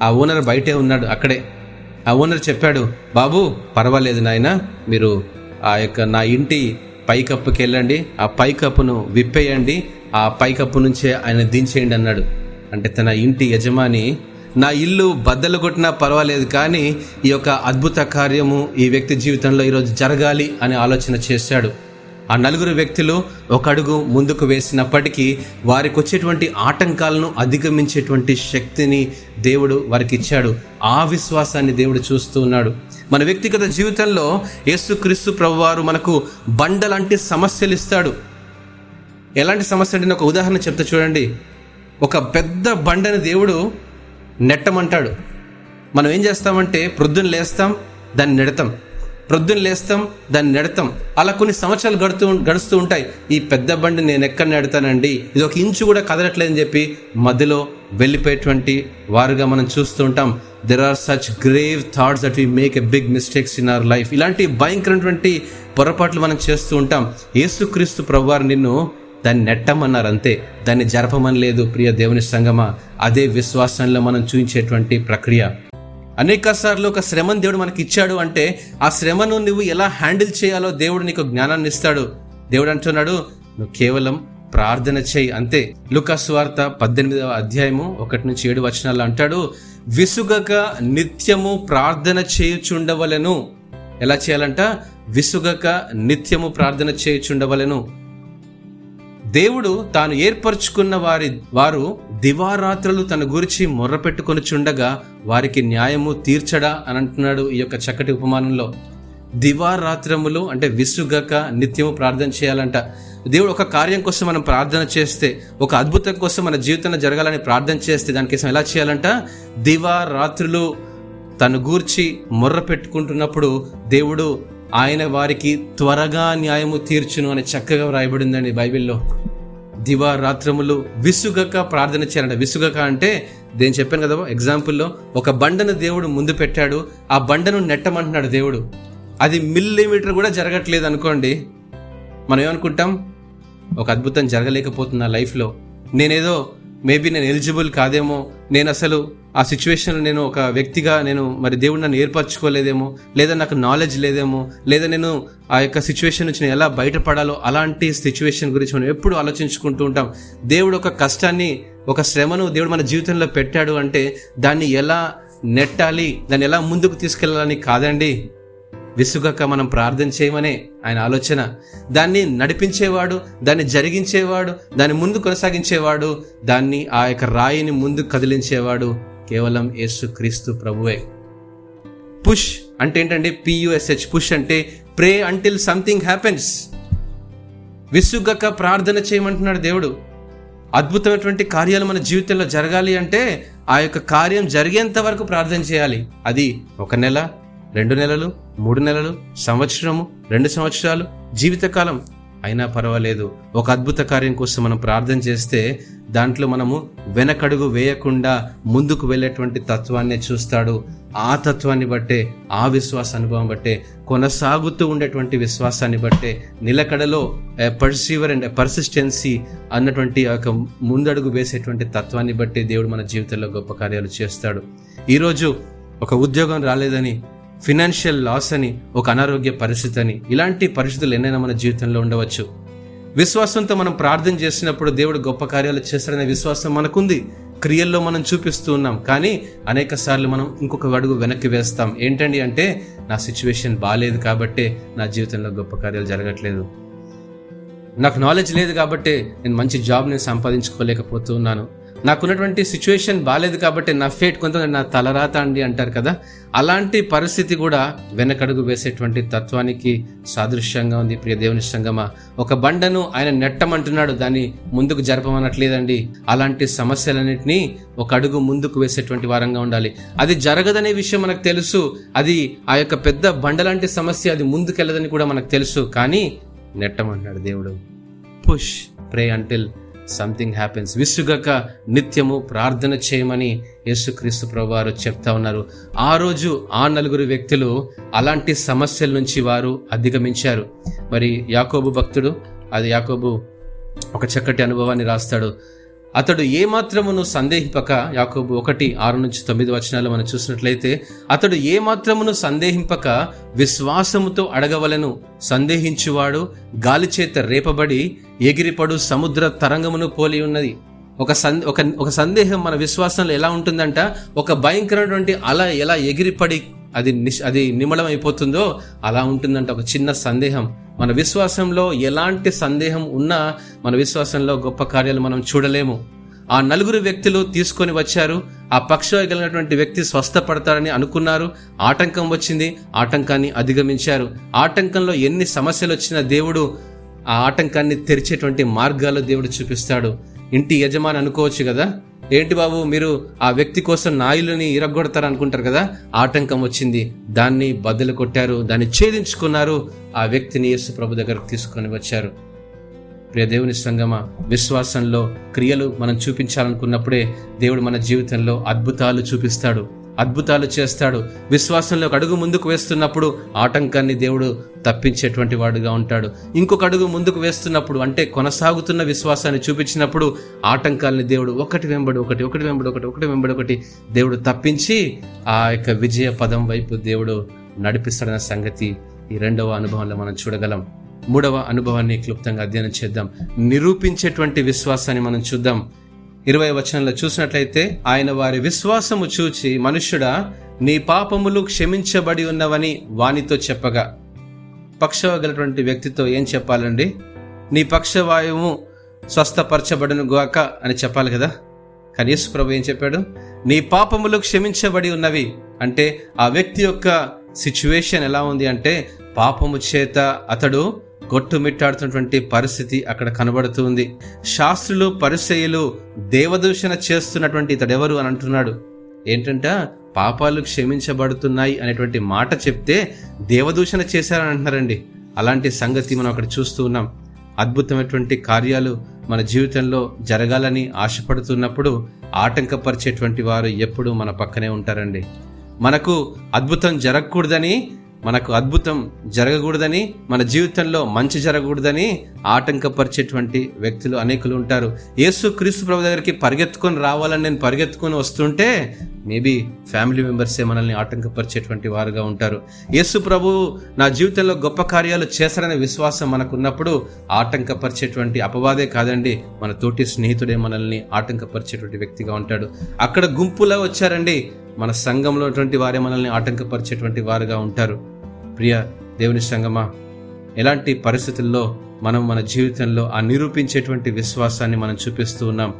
ఆ ఓనర్ బయటే ఉన్నాడు అక్కడే. ఆ ఓనర్ చెప్పాడు బాబు పర్వాలేదు నాయన మీరు ఆ యొక్క నా ఇంటి పైకప్పుకి వెళ్ళండి. ఆ పైకప్పును విప్పేయండి. ఆ పైకప్పు నుంచే ఆయన దించేయండి అన్నాడు. అంటే తన ఇంటి యజమాని నా ఇల్లు బద్దలు కొట్టినా పర్వాలేదు కానీ ఈ యొక్క అద్భుత కార్యము ఈ వ్యక్తి జీవితంలో ఈరోజు జరగాలి అనే ఆలోచన చేశాడు. ఆ నలుగురు వ్యక్తులు ఒక అడుగు ముందుకు వేసినప్పటికీ వారికి వచ్చేటువంటి ఆటంకాలను అధిగమించేటువంటి శక్తిని దేవుడు వారికి ఇచ్చాడు. ఆ విశ్వాసాన్ని దేవుడు చూస్తూ ఉన్నాడు. మన వ్యక్తిగత జీవితంలో యేసుక్రీస్తు ప్రభువారు మనకు బండలాంటి సమస్యలు ఇస్తాడు. ఎలాంటి సమస్య అంటే ఒక ఉదాహరణ చెప్తా చూడండి. ఒక పెద్ద బండని దేవుడు నెట్టమంటాడు. మనం ఏం చేస్తామంటే ప్రొద్దున లేస్తాం దాన్ని నెడతాం. ప్రొద్దున లేస్తాం దాన్ని నెడతాం. అలా కొన్ని సంవత్సరాలు గడుతూ గడుస్తూ ఉంటాయి. ఈ పెద్ద బండి నేను ఎక్కడ నెడతానండి? ఇది ఒక ఇంచు కూడా కదలట్లేదని చెప్పి మధ్యలో వెళ్ళిపోయేటువంటి వారుగా మనం చూస్తూ ఉంటాం. There are such grave thoughts that we make a big mistakes in our life ఇలాంటి భయంకరమైనటువంటి పొరపాట్లు మనం చేస్తూ ఉంటాం. యేసుక్రీస్తు ప్రభువారు నిన్ను దాన్ని నెట్టమన్నారు అంతే. దాన్ని జరపమని లేదు ప్రియ దేవుని సంగమ. అదే విశ్వాసంలో మనం చూపించేటువంటి ప్రక్రియ. అనేక సార్లు ఒక శ్రమను దేవుడు మనకి ఇచ్చాడు అంటే ఆ శ్రమను నువ్వు ఎలా హ్యాండిల్ చేయాలో దేవుడు నీకు జ్ఞానాన్ని ఇస్తాడు. దేవుడు అంటున్నాడు నువ్వు కేవలం ప్రార్థన చేయి. అంతే. లుకాస్వార్త పద్దెనిమిదవ అధ్యాయము ఒకటి నుంచి ఏడు వచనాలు అంటాడు విసుగక నిత్యము ప్రార్థన చేయుచుండవలను. ఎలా చేయాలంట? విసుగక నిత్యము ప్రార్థన చేయుచుండవలను. దేవుడు తాను ఏర్పరచుకున్న వారి వారు దివారాత్రులు తన గురించి మొర్రపెట్టుకొని చుండగా వారికి న్యాయము తీర్చడా అని అంటున్నాడు ఈ యొక్క చక్కటి ఉపమానంలో. దివారాత్రములు అంటే విసుగక నిత్యము ప్రార్థన చేయాలంట. దేవుడు ఒక కార్యం కోసం మనం ప్రార్థన చేస్తే ఒక అద్భుతం కోసం మన జీవితంలో జరగాలని ప్రార్థన చేస్తే దానికోసం ఎలా చేయాలంట? దివారాత్రులు తను గూర్చి మొర్ర పెట్టుకుంటున్నప్పుడు దేవుడు ఆయన వారికి త్వరగా న్యాయము తీర్చును అని చక్కగా వ్రాయబడిందండి బైబిల్లో. దివారాత్రములు విసుగక ప్రార్థన చేయాలంట. విసుగక అంటే నేను చెప్పాను కదా ఎగ్జాంపుల్లో ఒక బండను దేవుడు ముందు పెట్టాడు ఆ బండను నెట్టమంటున్నాడు దేవుడు. అది మిల్లీమీటర్ కూడా జరగట్లేదు అనుకోండి మనం ఏమనుకుంటాం ఒక అద్భుతం జరగలేకపోతుంది నా లైఫ్లో. నేనేదో మేబీ నేను ఎలిజిబుల్ కాదేమో నేను అసలు ఆ సిచ్యువేషన్లో నేను ఒక వ్యక్తిగా నేను మరి దేవుడు నన్ను ఏర్పరచుకోలేదేమో లేదా నాకు నాలెడ్జ్ లేదేమో లేదా నేను ఆ యొక్క సిచ్యువేషన్ నుంచి నేను ఎలా బయటపడాలో అలాంటి సిచ్యువేషన్ గురించి మనం ఎప్పుడు ఆలోచించుకుంటూ ఉంటాం. దేవుడు ఒక కష్టాన్ని ఒక శ్రమను దేవుడు మన జీవితంలో పెట్టాడు అంటే దాన్ని ఎలా నెట్టాలి దాన్ని ఎలా ముందుకు తీసుకెళ్ళాలని కాదండి. విసుగక మనం ప్రార్థన చేయమనే ఆయన ఆలోచన. దాన్ని నడిపించేవాడు దాన్ని జరిగించేవాడు దాన్ని ముందు కొనసాగించేవాడు దాన్ని ఆ యొక్క రాయిని ముందు కదిలించేవాడు కేవలం యేసు క్రీస్తు ప్రభువే. పుష్ అంటే ఏంటంటే P U S H push అంటే ప్రే అంటిల్ సంథింగ్ హ్యాపెన్స్ విసుగక ప్రార్థన చేయమంటున్నాడు దేవుడు. అద్భుతమైనటువంటి కార్యాలు మన జీవితంలో జరగాలి అంటే ఆ యొక్క కార్యం జరిగేంత వరకు ప్రార్థన చేయాలి. అది ఒక నెల రెండు నెలలు మూడు నెలలు సంవత్సరము రెండు సంవత్సరాలు జీవితకాలం. అయినా పర్వాలేదు. ఒక అద్భుత కార్యం కోసం మనం ప్రార్థన చేస్తే దాంట్లో మనము వెనకడుగు వేయకుండా ముందుకు వెళ్ళేటువంటి తత్వాన్ని చూస్తాడు. ఆ తత్వాన్ని బట్టే ఆ విశ్వాస అనుభవం బట్టే కొనసాగుతూ ఉండేటువంటి విశ్వాసాన్ని బట్టే నిలకడలో పర్సీవర్ అండ్ పర్సిస్టెన్సీ అన్నటువంటి ఒక ముందడుగు వేసేటువంటి తత్వాన్ని బట్టి దేవుడు మన జీవితంలో గొప్ప కార్యాలు చేస్తాడు. ఈరోజు ఒక ఉద్యోగం రాలేదని ఫినాన్షియల్ లాస్ అని ఒక అనారోగ్య పరిస్థితి అని ఇలాంటి పరిస్థితులు ఎన్నైనా మన జీవితంలో ఉండవచ్చు. విశ్వాసంతో మనం ప్రార్థన చేసినప్పుడు దేవుడు గొప్ప కార్యాలు చేస్తాడనే విశ్వాసం మనకుంది. క్రియల్లో మనం చూపిస్తూ ఉన్నాం. కానీ అనేక సార్లు మనం ఇంకొక అడుగు వెనక్కి వేస్తాం. ఏంటండి అంటే నా సిచ్యువేషన్ బాగాలేదు కాబట్టే నా జీవితంలో గొప్ప కార్యాలు జరగట్లేదు. నాకు నాలెడ్జ్ లేదు కాబట్టి నేను మంచి జాబ్ నేను సంపాదించుకోలేకపోతున్నాను నాకున్నటువంటి సిచ్యువేషన్ బాగాలేదు కాబట్టి నా ఫేట్ కొంత నా తలరాత అండి అంటారు కదా అలాంటి పరిస్థితి కూడా వెనకడుగు వేసేటువంటి తత్వానికి సాదృశ్యంగా ఉంది. ప్రియ దేవుని సంగమా ఒక బండను ఆయన నెట్టమంటున్నాడు దాన్ని ముందుకు జరపమనట్లేదండి. అలాంటి సమస్యలన్నింటినీ ఒక అడుగు ముందుకు వేసేటువంటి వారంగా ఉండాలి. అది జరగదనే విషయం మనకు తెలుసు అది ఆ యొక్క పెద్ద బండలాంటి సమస్య అది ముందుకెళ్ళదని కూడా మనకు తెలుసు కానీ నెట్టమన్నాడు దేవుడు. Push pray until something happens విసుగక నిత్యము ప్రార్థన చేయమని యేసుక్రీస్తు ప్రభువారు చెప్తా ఉన్నారు. ఆ రోజు ఆ నలుగురు వ్యక్తులు అలాంటి సమస్యల నుంచి వారు అధిగమించారు. మరి యాకోబు భక్తుడు అది యాకోబు ఒక చక్కటి అనుభవాన్ని రాస్తాడు. అతడు ఏమాత్రమును సందేహింపక యాకోబు ఒకటి ఆరు నుంచి తొమ్మిది వచనాలు మనం చూసినట్లయితే అతడు ఏమాత్రమును సందేహింపక విశ్వాసముతో అడగవలను సందేహించువాడు గాలి చేత రేపబడి ఎగిరిపడు సముద్ర తరంగమును పోలి ఉన్నది. ఒక సంద ఒక ఒక సందేహం మన విశ్వాసంలో ఎలా ఉంటుందంట ఒక భయంకరమైనటువంటి అల ఎలా ఎగిరిపడి అది నిష్ అది నిమడం అయిపోతుందో అలా ఉంటుందంట ఒక చిన్న సందేహం. మన విశ్వాసంలో ఎలాంటి సందేహం ఉన్నా మన విశ్వాసంలో గొప్ప కార్యాలు మనం చూడలేము. ఆ నలుగురు వ్యక్తులు తీసుకొని వచ్చారు. ఆ పక్షవాయు కలిగినటువంటి వ్యక్తి స్వస్థపడతారని అనుకున్నారు. ఆటంకం వచ్చింది. ఆటంకాన్ని అధిగమించారు. ఆటంకంలో ఎన్ని సమస్యలు వచ్చినా దేవుడు ఆ ఆటంకాన్ని తెరిచేటువంటి మార్గాలు దేవుడు చూపిస్తాడు. ఇంటి యజమాని అనుకోవచ్చు కదా? ఏంటి బాబు మీరు ఆ వ్యక్తి కోసం నాయులని ఇరగొడతారు అనుకుంటారు కదా ఆటంకం వచ్చింది దాన్ని బద్దలు కొట్టారు దాన్ని ఛేదించుకున్నారు ఆ వ్యక్తిని యేసు ప్రభు దగ్గరకు తీసుకొని వచ్చారు. ప్రియ దేవుని సంగమ విశ్వాసంలో క్రియలు మనం చూపించాలనుకున్నప్పుడే దేవుడు మన జీవితంలో అద్భుతాలు చూపిస్తాడు. అద్భుతాలు చేస్తాడు. విశ్వాసంలో ఒక అడుగు ముందుకు వేస్తున్నప్పుడు ఆటంకాన్ని దేవుడు తప్పించేటువంటి వాడుగా ఉంటాడు. ఇంకొక అడుగు ముందుకు వేస్తున్నప్పుడు అంటే కొనసాగుతున్న విశ్వాసాన్ని చూపించినప్పుడు ఆటంకాలని దేవుడు ఒకటి వెంబడి ఒకటి ఒకటి వెంబడి ఒకటి ఒకటి వెంబడి ఒకటి దేవుడు తప్పించి ఆ యొక్క విజయ పదం వైపు దేవుడు నడిపిస్తాడన్న సంగతి ఈ రెండవ అనుభవంలో మనం చూడగలం. మూడవ అనుభవాన్ని క్లుప్తంగా అధ్యయనం చేద్దాం. నిరూపించేటువంటి విశ్వాసాన్ని మనం చూద్దాం. ఇరవై వచనంలో చూసినట్లయితే ఆయన వారి విశ్వాసము చూచి మనుష్యుడా నీ పాపములు క్షమించబడి ఉన్నవని వానితో చెప్పగా. పక్షవగలటువంటి వ్యక్తితో ఏం చెప్పాలండి? నీ పక్షవాయువు స్వస్థపరచబడును గాక అని చెప్పాలి కదా? కానీ ప్రభు ఏం చెప్పాడు? నీ పాపములు క్షమించబడి ఉన్నవి. అంటే ఆ వ్యక్తి యొక్క సిచ్యువేషన్ ఎలా ఉంది అంటే పాపము చేత అతడు కొట్టుమిట్టాడుతున్నటువంటి పరిస్థితి అక్కడ కనబడుతుంది. శాస్త్రులు పరిసయులు దేవదూషణ చేస్తున్నటువంటి ఇతడెవరు అని అంటున్నాడు. ఏంటంట? పాపాలు క్షమించబడుతున్నాయి అనేటువంటి మాట చెప్తే దేవదూషణ చేశారని అంటున్నారండి. అలాంటి సంగతి మనం అక్కడ చూస్తూ ఉన్నాం. అద్భుతమైనటువంటి కార్యాలు మన జీవితంలో జరగాలని ఆశపడుతున్నప్పుడు ఆటంకపరిచేటువంటి వారు ఎప్పుడూ మన పక్కనే ఉంటారండి. మనకు అద్భుతం జరగకూడదని మనకు అద్భుతం జరగకూడదని మన జీవితంలో మంచి జరగకూడదని ఆటంకపరిచేటువంటి వ్యక్తులు అనేకులు ఉంటారు. యేసు క్రీస్తు ప్రభు దగ్గరికి పరిగెత్తుకొని రావాలని నేను పరిగెత్తుకొని వస్తుంటే మేబీ ఫ్యామిలీ మెంబర్సే మనల్ని ఆటంకపరిచేటువంటి వారుగా ఉంటారు. యేసు ప్రభు నా జీవితంలో గొప్ప కార్యాలు చేశారనే విశ్వాసం మనకున్నప్పుడు ఆటంకపరిచేటువంటి అపవాదే కాదండి మన తోటి స్నేహితుడే మనల్ని ఆటంకపరిచేటువంటి వ్యక్తిగా ఉంటాడు. అక్కడ గుంపులా వచ్చారండి మన సంఘంలో ఉన్నటువంటి వారే మనల్ని ఆటంకపరిచేటువంటి వారుగా ఉంటారు. ప్రియ దేవుని సంగమా ఎలాంటి పరిస్థితుల్లో మనం మన జీవితంలో ఆ నిరూపించేటువంటి విశ్వాసాన్ని మనం చూపిస్తూ ఉన్నాం?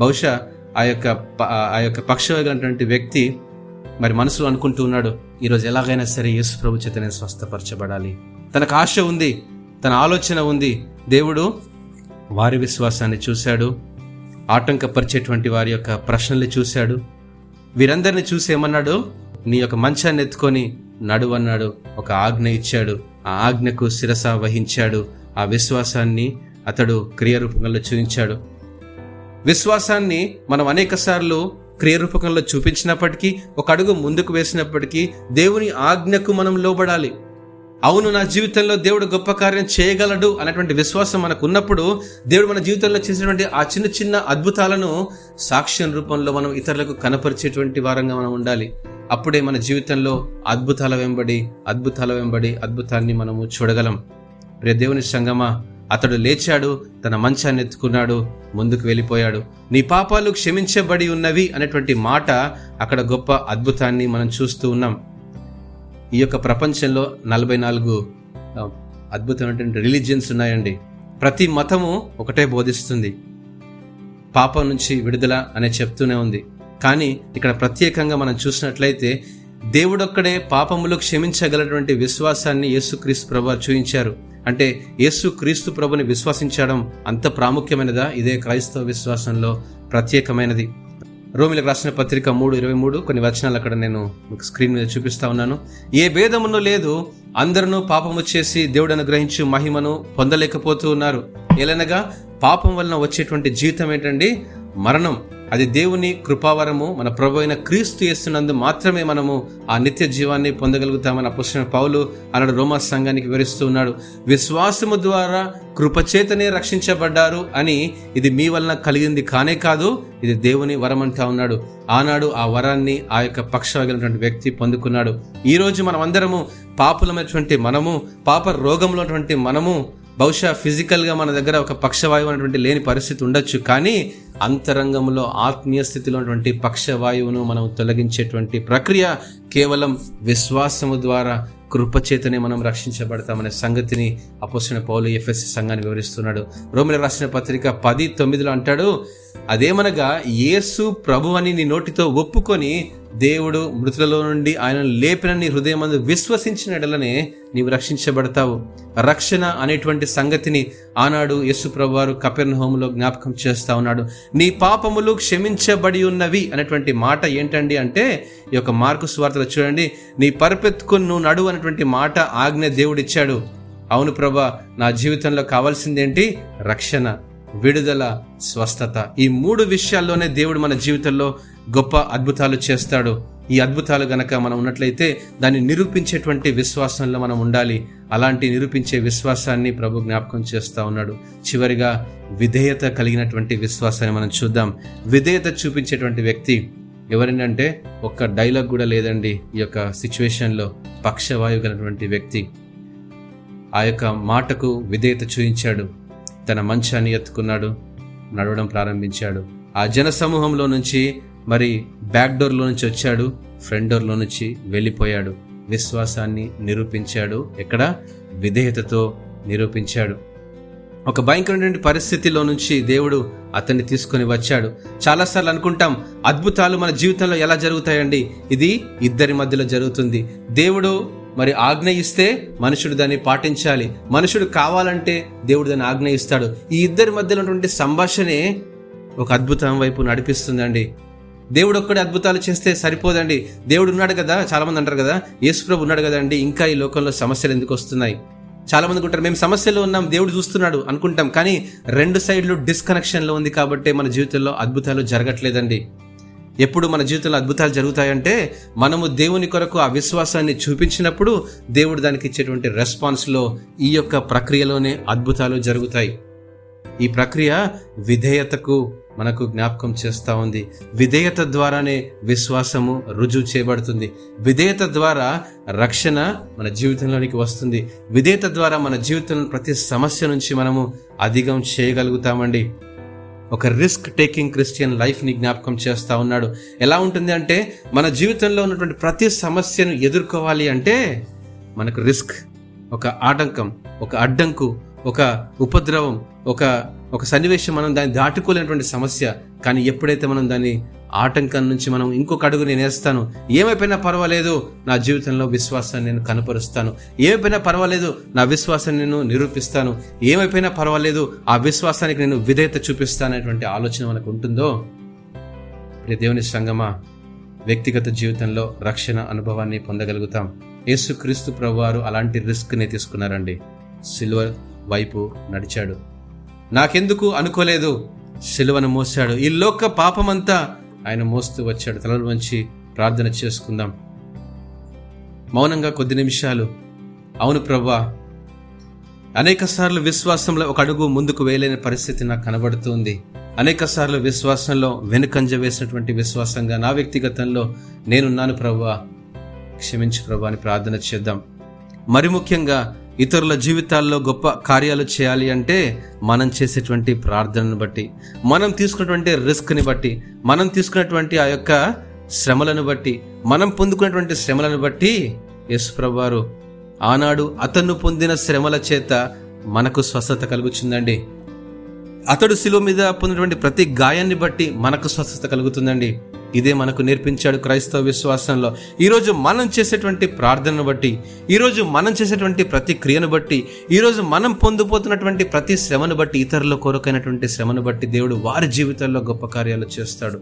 బహుశా ఆ యొక్క ప- ఆ యొక్క పక్షవైనటువంటి వ్యక్తి మరి మనసులో అనుకుంటూ ఉన్నాడు ఈరోజు ఎలాగైనా సరే యేసు ప్రభు చేత నేను స్వస్థపరచబడాలి. తనకు ఆశ ఉంది తన ఆలోచన ఉంది. దేవుడు వారి విశ్వాసాన్ని చూశాడు ఆటంకపరిచేటువంటి వారి యొక్క ప్రశ్నల్ని చూశాడు. వీరందరిని చూసి ఏమన్నాడు? నీ యొక్క మంచాన్ని ఎత్తుకొని నడువన్నాడు ఒక ఆజ్ఞ ఇచ్చాడు. ఆ ఆజ్ఞకు శిరస వహించాడు. ఆ విశ్వాసాన్ని అతడు క్రియారూపకంలో చూపించాడు. విశ్వాసాన్ని మనం అనేక సార్లు క్రియారూపకంలో చూపించినప్పటికీ ఒక అడుగు ముందుకు వేసినప్పటికీ దేవుని ఆజ్ఞకు మనం లోబడాలి. అవును నా జీవితంలో దేవుడు గొప్ప కార్యం చేయగలడు అనేటువంటి విశ్వాసం మనకు ఉన్నప్పుడు దేవుడు మన జీవితంలో చేసినటువంటి ఆ చిన్న చిన్న అద్భుతాలను సాక్ష్యం రూపంలో మనం ఇతరులకు కనపరిచేటువంటి వారంగా మనం ఉండాలి. అప్పుడే మన జీవితంలో అద్భుతాల వెంబడి అద్భుతాల వెంబడి అద్భుతాన్ని మనము చూడగలం. ప్రియ దేవుని సంగమా అతడు లేచాడు తన మంచాన్ని ఎత్తుకున్నాడు ముందుకు వెళ్ళిపోయాడు. నీ పాపాలు క్షమించబడి ఉన్నవి అనేటువంటి మాట అక్కడ గొప్ప అద్భుతాన్ని మనం చూస్తూ ఉన్నాం. ఈ యొక్క ప్రపంచంలో నలభై నాలుగు అద్భుతమైనటువంటి రిలీజియన్స్ ఉన్నాయండి. ప్రతి మతము ఒకటే బోధిస్తుంది. పాపం నుంచి విడుదల అనే చెప్తూనే ఉంది. కానీ ఇక్కడ ప్రత్యేకంగా మనం చూసినట్లయితే దేవుడొక్కడే పాపములు క్షమించగలటువంటి విశ్వాసాన్ని యేసుక్రీస్తు ప్రభు చూపించారు. అంటే యేసు క్రీస్తు ప్రభుని విశ్వసించడం అంత ప్రాముఖ్యమైనదా? ఇదే క్రైస్తవ విశ్వాసంలో ప్రత్యేకమైనది. రోమిలకు రాసిన పత్రిక మూడు ఇరవై మూడు. కొన్ని వచనాలు అక్కడ నేను మీకు స్క్రీన్ మీద చూపిస్తా ఉన్నాను. ఏ భేదమును లేదు అందరూ పాపము చేసి దేవుడు అనుగ్రహించి మహిమను పొందలేకపోతూ ఉన్నారు. ఎలనగా పాపం వలన వచ్చేటువంటి జీవితం ఏంటండి? మరణం. అది దేవుని కృపావరము మన ప్రభు అయిన క్రీస్తు చేస్తున్నందు మాత్రమే మనము ఆ నిత్య జీవాన్ని పొందగలుగుతామని అపుసిన పౌలు అన్నాడు రోమా సంఘానికి వివరిస్తూ ఉన్నాడు. విశ్వాసము ద్వారా కృపచేతనే రక్షించబడ్డారు అని ఇది మీ వలన కలిగింది కానే కాదు ఇది దేవుని వరం అంటా ఉన్నాడు. ఆనాడు ఆ వరాన్ని ఆ యొక్క పక్షవగినటువంటి వ్యక్తి పొందుకున్నాడు. ఈరోజు మనమందరము మనం అందరము పాపులమైనటువంటి మనము పాప రోగంలో ఉన్నటువంటి మనము బహుశా ఫిజికల్గా మన దగ్గర ఒక పక్షవాయువు అనేటువంటి లేని పరిస్థితి ఉండొచ్చు కానీ అంతరంగంలో ఆత్మీయ స్థితిలో ఉన్నటువంటి పక్షవాయువును మనం తొలగించేటువంటి ప్రక్రియ కేవలం విశ్వాసము ద్వారా కృపచేతనే మనం రక్షించబడతామనే సంగతిని అపోసిన పౌలు ఎఫ్ఎస్సి సంఘాన్ని వివరిస్తున్నాడు. రోమిల రాసిన పత్రిక పది తొమ్మిదిలో అంటాడు అదేమనగా యేసు ప్రభు అని నీ నోటితో ఒప్పుకొని దేవుడు మృతులలో నుండి ఆయన లేపిన నీ హృదయమందు విశ్వసించిన ఎడలనే నీవు రక్షించబడతావు. రక్షణ అనేటువంటి సంగతిని ఆనాడు యేసు ప్రభు వారు కపెర్ణ హోములో జ్ఞాపకం చేస్తా ఉన్నాడు. నీ పాపములు క్షమించబడి ఉన్నవి అనేటువంటి మాట ఏంటండి అంటే ఈ యొక్క మార్కు స్వార్థలు చూడండి నీ పరుపెత్తుకుని నువ్వు నడు అనేటువంటి మాట ఆజ్ఞ దేవుడిచ్చాడు. అవును ప్రభా నా జీవితంలో కావాల్సిందేంటి? రక్షణ విడుదల స్వస్థత. ఈ మూడు విషయాల్లోనే దేవుడు మన జీవితంలో గొప్ప అద్భుతాలు చేస్తాడు. ఈ అద్భుతాలు గనక మనం ఉన్నట్లయితే దాన్ని నిరూపించేటువంటి విశ్వాసంలో మనం ఉండాలి. అలాంటి నిరూపించే విశ్వాసాన్ని ప్రభు జ్ఞాపకం చేస్తూ ఉన్నాడు. చివరిగా విధేయత కలిగినటువంటి విశ్వాసాన్ని మనం చూద్దాం. విధేయత చూపించేటువంటి వ్యక్తి ఎవరినంటే ఒక్క డైలాగ్ కూడా లేదండి ఈ యొక్క సిచ్యువేషన్లో పక్షవాయువు గలటువంటి వ్యక్తి. ఆ యొక్క మాటకు విధేయత చూపించాడు. తన మంచాన్ని ఎత్తుకున్నాడు. నడవడం ప్రారంభించాడు. ఆ జన సమూహంలో నుంచి మరి బ్యాక్ డోర్లో నుంచి వచ్చాడు ఫ్రంట్ డోర్లో నుంచి వెళ్ళిపోయాడు. విశ్వాసాన్ని నిరూపించాడు ఎక్కడ? విధేయతతో నిరూపించాడు. ఒక భయంకరమైన పరిస్థితిలో నుంచి దేవుడు అతన్ని తీసుకొని వచ్చాడు. చాలాసార్లు అనుకుంటాం అద్భుతాలు మన జీవితంలో ఎలా జరుగుతాయండి? ఇది ఇద్దరి మధ్యలో జరుగుతుంది. దేవుడు మరి ఆజ్ఞ ఇస్తే మనుషుడు దాన్ని పాటించాలి. మనుషుడు కావాలంటే దేవుడు దాన్ని ఆజ్ఞ ఇస్తాడు ఈ ఇద్దరి మధ్యలో ఉన్నటువంటి సంభాషణే ఒక అద్భుతం వైపు నడిపిస్తుందండి. దేవుడు ఒక్కడే అద్భుతాలు చేస్తే సరిపోదండి. దేవుడు ఉన్నాడు కదా చాలామంది అంటారు కదా యేసుప్రభు ఉన్నాడు కదండి ఇంకా ఈ లోకంలో సమస్యలు ఎందుకు వస్తున్నాయి? చాలామంది అనుకుంటారు మేము సమస్యలో ఉన్నాం దేవుడు చూస్తున్నాడు అనుకుంటాం కానీ రెండు సైడ్లు డిస్కనెక్షన్లో ఉంది కాబట్టి మన జీవితంలో అద్భుతాలు జరగట్లేదండి. ఎప్పుడు మన జీవితంలో అద్భుతాలు జరుగుతాయంటే మనము దేవుని కొరకు ఆ విశ్వాసాన్ని చూపించినప్పుడు దేవుడు దానికి ఇచ్చేటువంటి రెస్పాన్స్లో ఈ యొక్క ప్రక్రియలోనే అద్భుతాలు జరుగుతాయి. ఈ ప్రక్రియ విధేయతకు మనకు జ్ఞాపకం చేస్తూ ఉంది. విధేయత ద్వారానే విశ్వాసము రుజువు చేయబడుతుంది. విధేయత ద్వారా రక్షణ మన జీవితంలోనికి వస్తుంది. విధేయత ద్వారా మన జీవితంలో ప్రతి సమస్య నుంచి మనము అధిగం చేయగలుగుతామండి. ఒక రిస్క్ టేకింగ్ క్రిస్టియన్ లైఫ్ని జ్ఞాపకం చేస్తూ ఉన్నాడు. ఎలా ఉంటుంది అంటే మన జీవితంలో ఉన్నటువంటి ప్రతి సమస్యను ఎదుర్కోవాలి అంటే మనకు రిస్క్ ఒక ఆటంకం ఒక అడ్డంకు ఒక ఉపద్రవం ఒక ఒక సన్నివేశం మనం దాన్ని దాటుకోలేనటువంటి సమస్య. కానీ ఎప్పుడైతే మనం దాన్ని ఆటంకం నుంచి మనం ఇంకొక అడుగు నేను వేస్తాను ఏమైపోయినా పర్వాలేదు నా జీవితంలో విశ్వాసాన్ని నేను కనపరుస్తాను. ఏమైపోయినా పర్వాలేదు నా విశ్వాసాన్ని నేను నిరూపిస్తాను. ఏమైపోయినా పర్వాలేదు ఆ విశ్వాసానికి నేను విధేయత చూపిస్తాననేటువంటి ఆలోచన మనకు ఉంటుందో? దేవుని సంగమా వ్యక్తిగత జీవితంలో రక్షణ అనుభవాన్ని పొందగలుగుతాం. యేసుక్రీస్తు ప్రభువారు అలాంటి రిస్క్ని తీసుకున్నారండి. సిల్వర్ వైపు నడిచాడు. నాకెందుకు అనుకోలేదు? సిలువను మోసాడు ఈ లోక పాపమంతా ఆయన మోస్తూ వచ్చాడు. తలలు వంచి ప్రార్థన చేసుకుందాం. మౌనంగా కొద్ది నిమిషాలు. అవును ప్రవ్వా అనేక సార్లు విశ్వాసంలో ఒక అడుగు ముందుకు వేయలేని పరిస్థితి నాకు కనబడుతుంది. అనేక సార్లు విశ్వాసంలో వెనుకంజ వేసినటువంటి విశ్వాసంగా నా వ్యక్తిగతంలో నేనున్నాను ప్రభా క్షమించు ప్రభా అని ప్రార్థన చేద్దాం. మరి ముఖ్యంగా ఇతరుల జీవితాల్లో గొప్ప కార్యాలు చేయాలి అంటే మనం చేసేటువంటి ప్రార్థనను బట్టి మనం తీసుకున్నటువంటి రిస్క్ని బట్టి మనం తీసుకున్నటువంటి ఆ యొక్క శ్రమలను బట్టి మనం పొందుకున్నటువంటి శ్రమలను బట్టి యేసుప్రభువారు ఆనాడు అతను పొందిన శ్రమల చేత మనకు స్వస్థత కలుగుతుందండి. అతడు శిలువ మీద పొందినటువంటి ప్రతి గాయాన్ని బట్టి మనకు స్వస్థత కలుగుతుందండి. ఇదే మనకు నేర్పించాడు క్రైస్తవ విశ్వాసంలో. ఈరోజు మనం చేసేటువంటి ప్రార్థనను బట్టి ఈరోజు మనం చేసేటువంటి ప్రతి క్రియను బట్టి ఈరోజు మనం పొందుపోతున్నటువంటి ప్రతి శ్రమను బట్టి ఇతరుల కొరకైనటువంటి శ్రమను బట్టి దేవుడు వారి జీవితాల్లో గొప్ప కార్యాలు చేస్తాడు.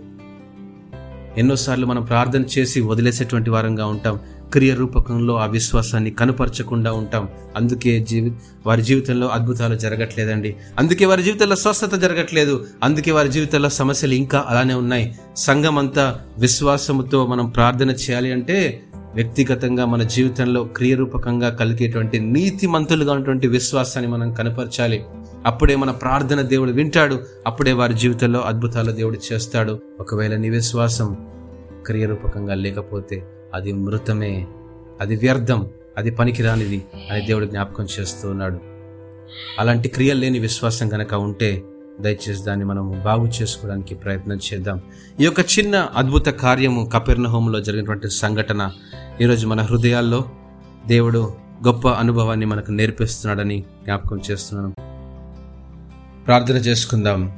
ఎన్నోసార్లు మనం ప్రార్థన చేసి వదిలేసేటువంటి వారంగా ఉంటాం. క్రియ రూపకంలో ఆ విశ్వాసాన్ని కనపరచకుండా ఉంటాం. అందుకే జీవి వారి జీవితంలో అద్భుతాలు జరగట్లేదండి. అందుకే వారి జీవితంలో స్వస్థత జరగట్లేదు. అందుకే వారి జీవితంలో సమస్యలు ఇంకా అలానే ఉన్నాయి. సంఘం అంతా విశ్వాసముతో మనం ప్రార్థన చేయాలి అంటే వ్యక్తిగతంగా మన జీవితంలో క్రియరూపకంగా కలిగేటువంటి నీతిమంతులుగా ఉన్నటువంటి విశ్వాసాన్ని మనం కనపరచాలి. అప్పుడే మన ప్రార్థన దేవుడు వింటాడు. అప్పుడే వారి జీవితంలో అద్భుతాలు దేవుడు చేస్తాడు. ఒకవేళ నీ విశ్వాసం క్రియరూపకంగా లేకపోతే అది మృతమే అది వ్యర్థం అది పనికిరానిది అని దేవుడు జ్ఞాపకం చేస్తూ ఉన్నాడు. అలాంటి క్రియలు లేని విశ్వాసం కనుక ఉంటే దయచేసి దాన్ని మనం బాగు చేసుకోవడానికి ప్రయత్నం చేద్దాం. ఈ యొక్క చిన్న అద్భుత కార్యము కపెర్నహోంలో జరిగినటువంటి సంఘటన ఈరోజు మన హృదయాల్లో దేవుడు గొప్ప అనుభవాన్ని మనకు నేర్పిస్తున్నాడని జ్ఞాపకం చేస్తున్నాను. ప్రార్థన చేసుకుందాం.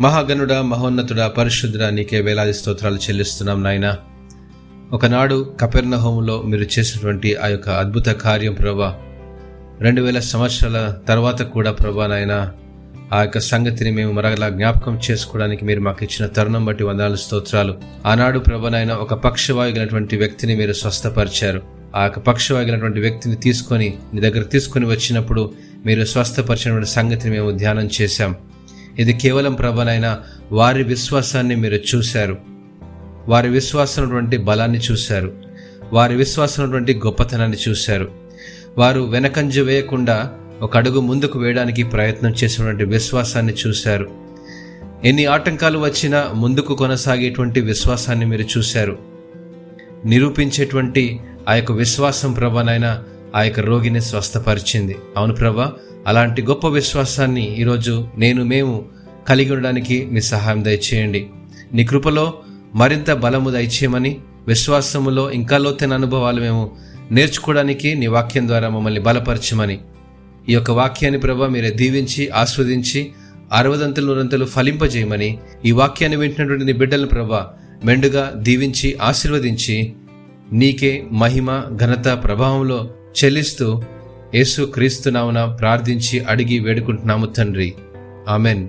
మహాగణుడ మహోన్నతుడ పరిశుద్ధుడ నీకే వేలాది స్తోత్రాలు చెల్లిస్తున్నాం నాయన. ఒకనాడు కపెర్నహోములో మీరు చేసినటువంటి ఆ యొక్క అద్భుత కార్యం ప్రభా రెండు వేల సంవత్సరాల తర్వాత కూడా ప్రభా నాయన ఆ యొక్క సంగతిని మేము మరలా జ్ఞాపకం చేసుకోవడానికి మీరు మాకు ఇచ్చిన తరుణం బట్టి వందనాలు స్తోత్రాలు. ఆనాడు ప్రభనైన ఒక పక్షవాయుగినటువంటి వ్యక్తిని మీరు స్వస్థపరిచారు. ఆ యొక్క పక్షవాయుగినటువంటి వ్యక్తిని తీసుకొని మీ దగ్గర తీసుకొని వచ్చినప్పుడు మీరు స్వస్థపరిచినటువంటి సంగతిని మేము ధ్యానం చేశాం. ఇది కేవలం ప్రభనైనా వారి విశ్వాసాన్ని మీరు చూశారు. వారి విశ్వాసమైనటువంటి బలాన్ని చూశారు. వారి విశ్వాసమైనటువంటి గొప్పతనాన్ని చూశారు. వారు వెనకంజ వేయకుండా ఒక అడుగు ముందుకు వేయడానికి ప్రయత్నం చేసినటువంటి విశ్వాసాన్ని చూశారు. ఎన్ని ఆటంకాలు వచ్చినా ముందుకు కొనసాగేటువంటి విశ్వాసాన్ని మీరు చూశారు. నిరూపించేటువంటి ఆ యొక్క విశ్వాసం ప్రభానైనా ఆ యొక్క రోగిని స్వస్థపరిచింది. అవును ప్రభా అలాంటి గొప్ప విశ్వాసాన్ని ఈరోజు నేను మేము కలిగి ఉండడానికి మీ సహాయం దయచేయండి. నీ కృపలో మరింత బలము దయచేయమని విశ్వాసములో ఇంకా లోతైన అనుభవాలు మేము నేర్చుకోవడానికి నీ వాక్యం ద్వారా మమ్మల్ని బలపరచమని. ఈ యొక్క వాక్యాన్ని ప్రభా మీరే దీవించి ఆస్వాదించి అరవదంతలు నూరంతలు ఫలింపజేయమని ఈ వాక్యాన్ని వింటున్నటువంటి నీ బిడ్డలను ప్రభా మెండుగా దీవించి ఆశీర్వదించి నీకే మహిమ ఘనత ప్రభావంలో చెల్లిస్తూ యేసు క్రీస్తునామున ప్రార్థించి అడిగి వేడుకుంటున్నాము తండ్రి. ఆమెన్.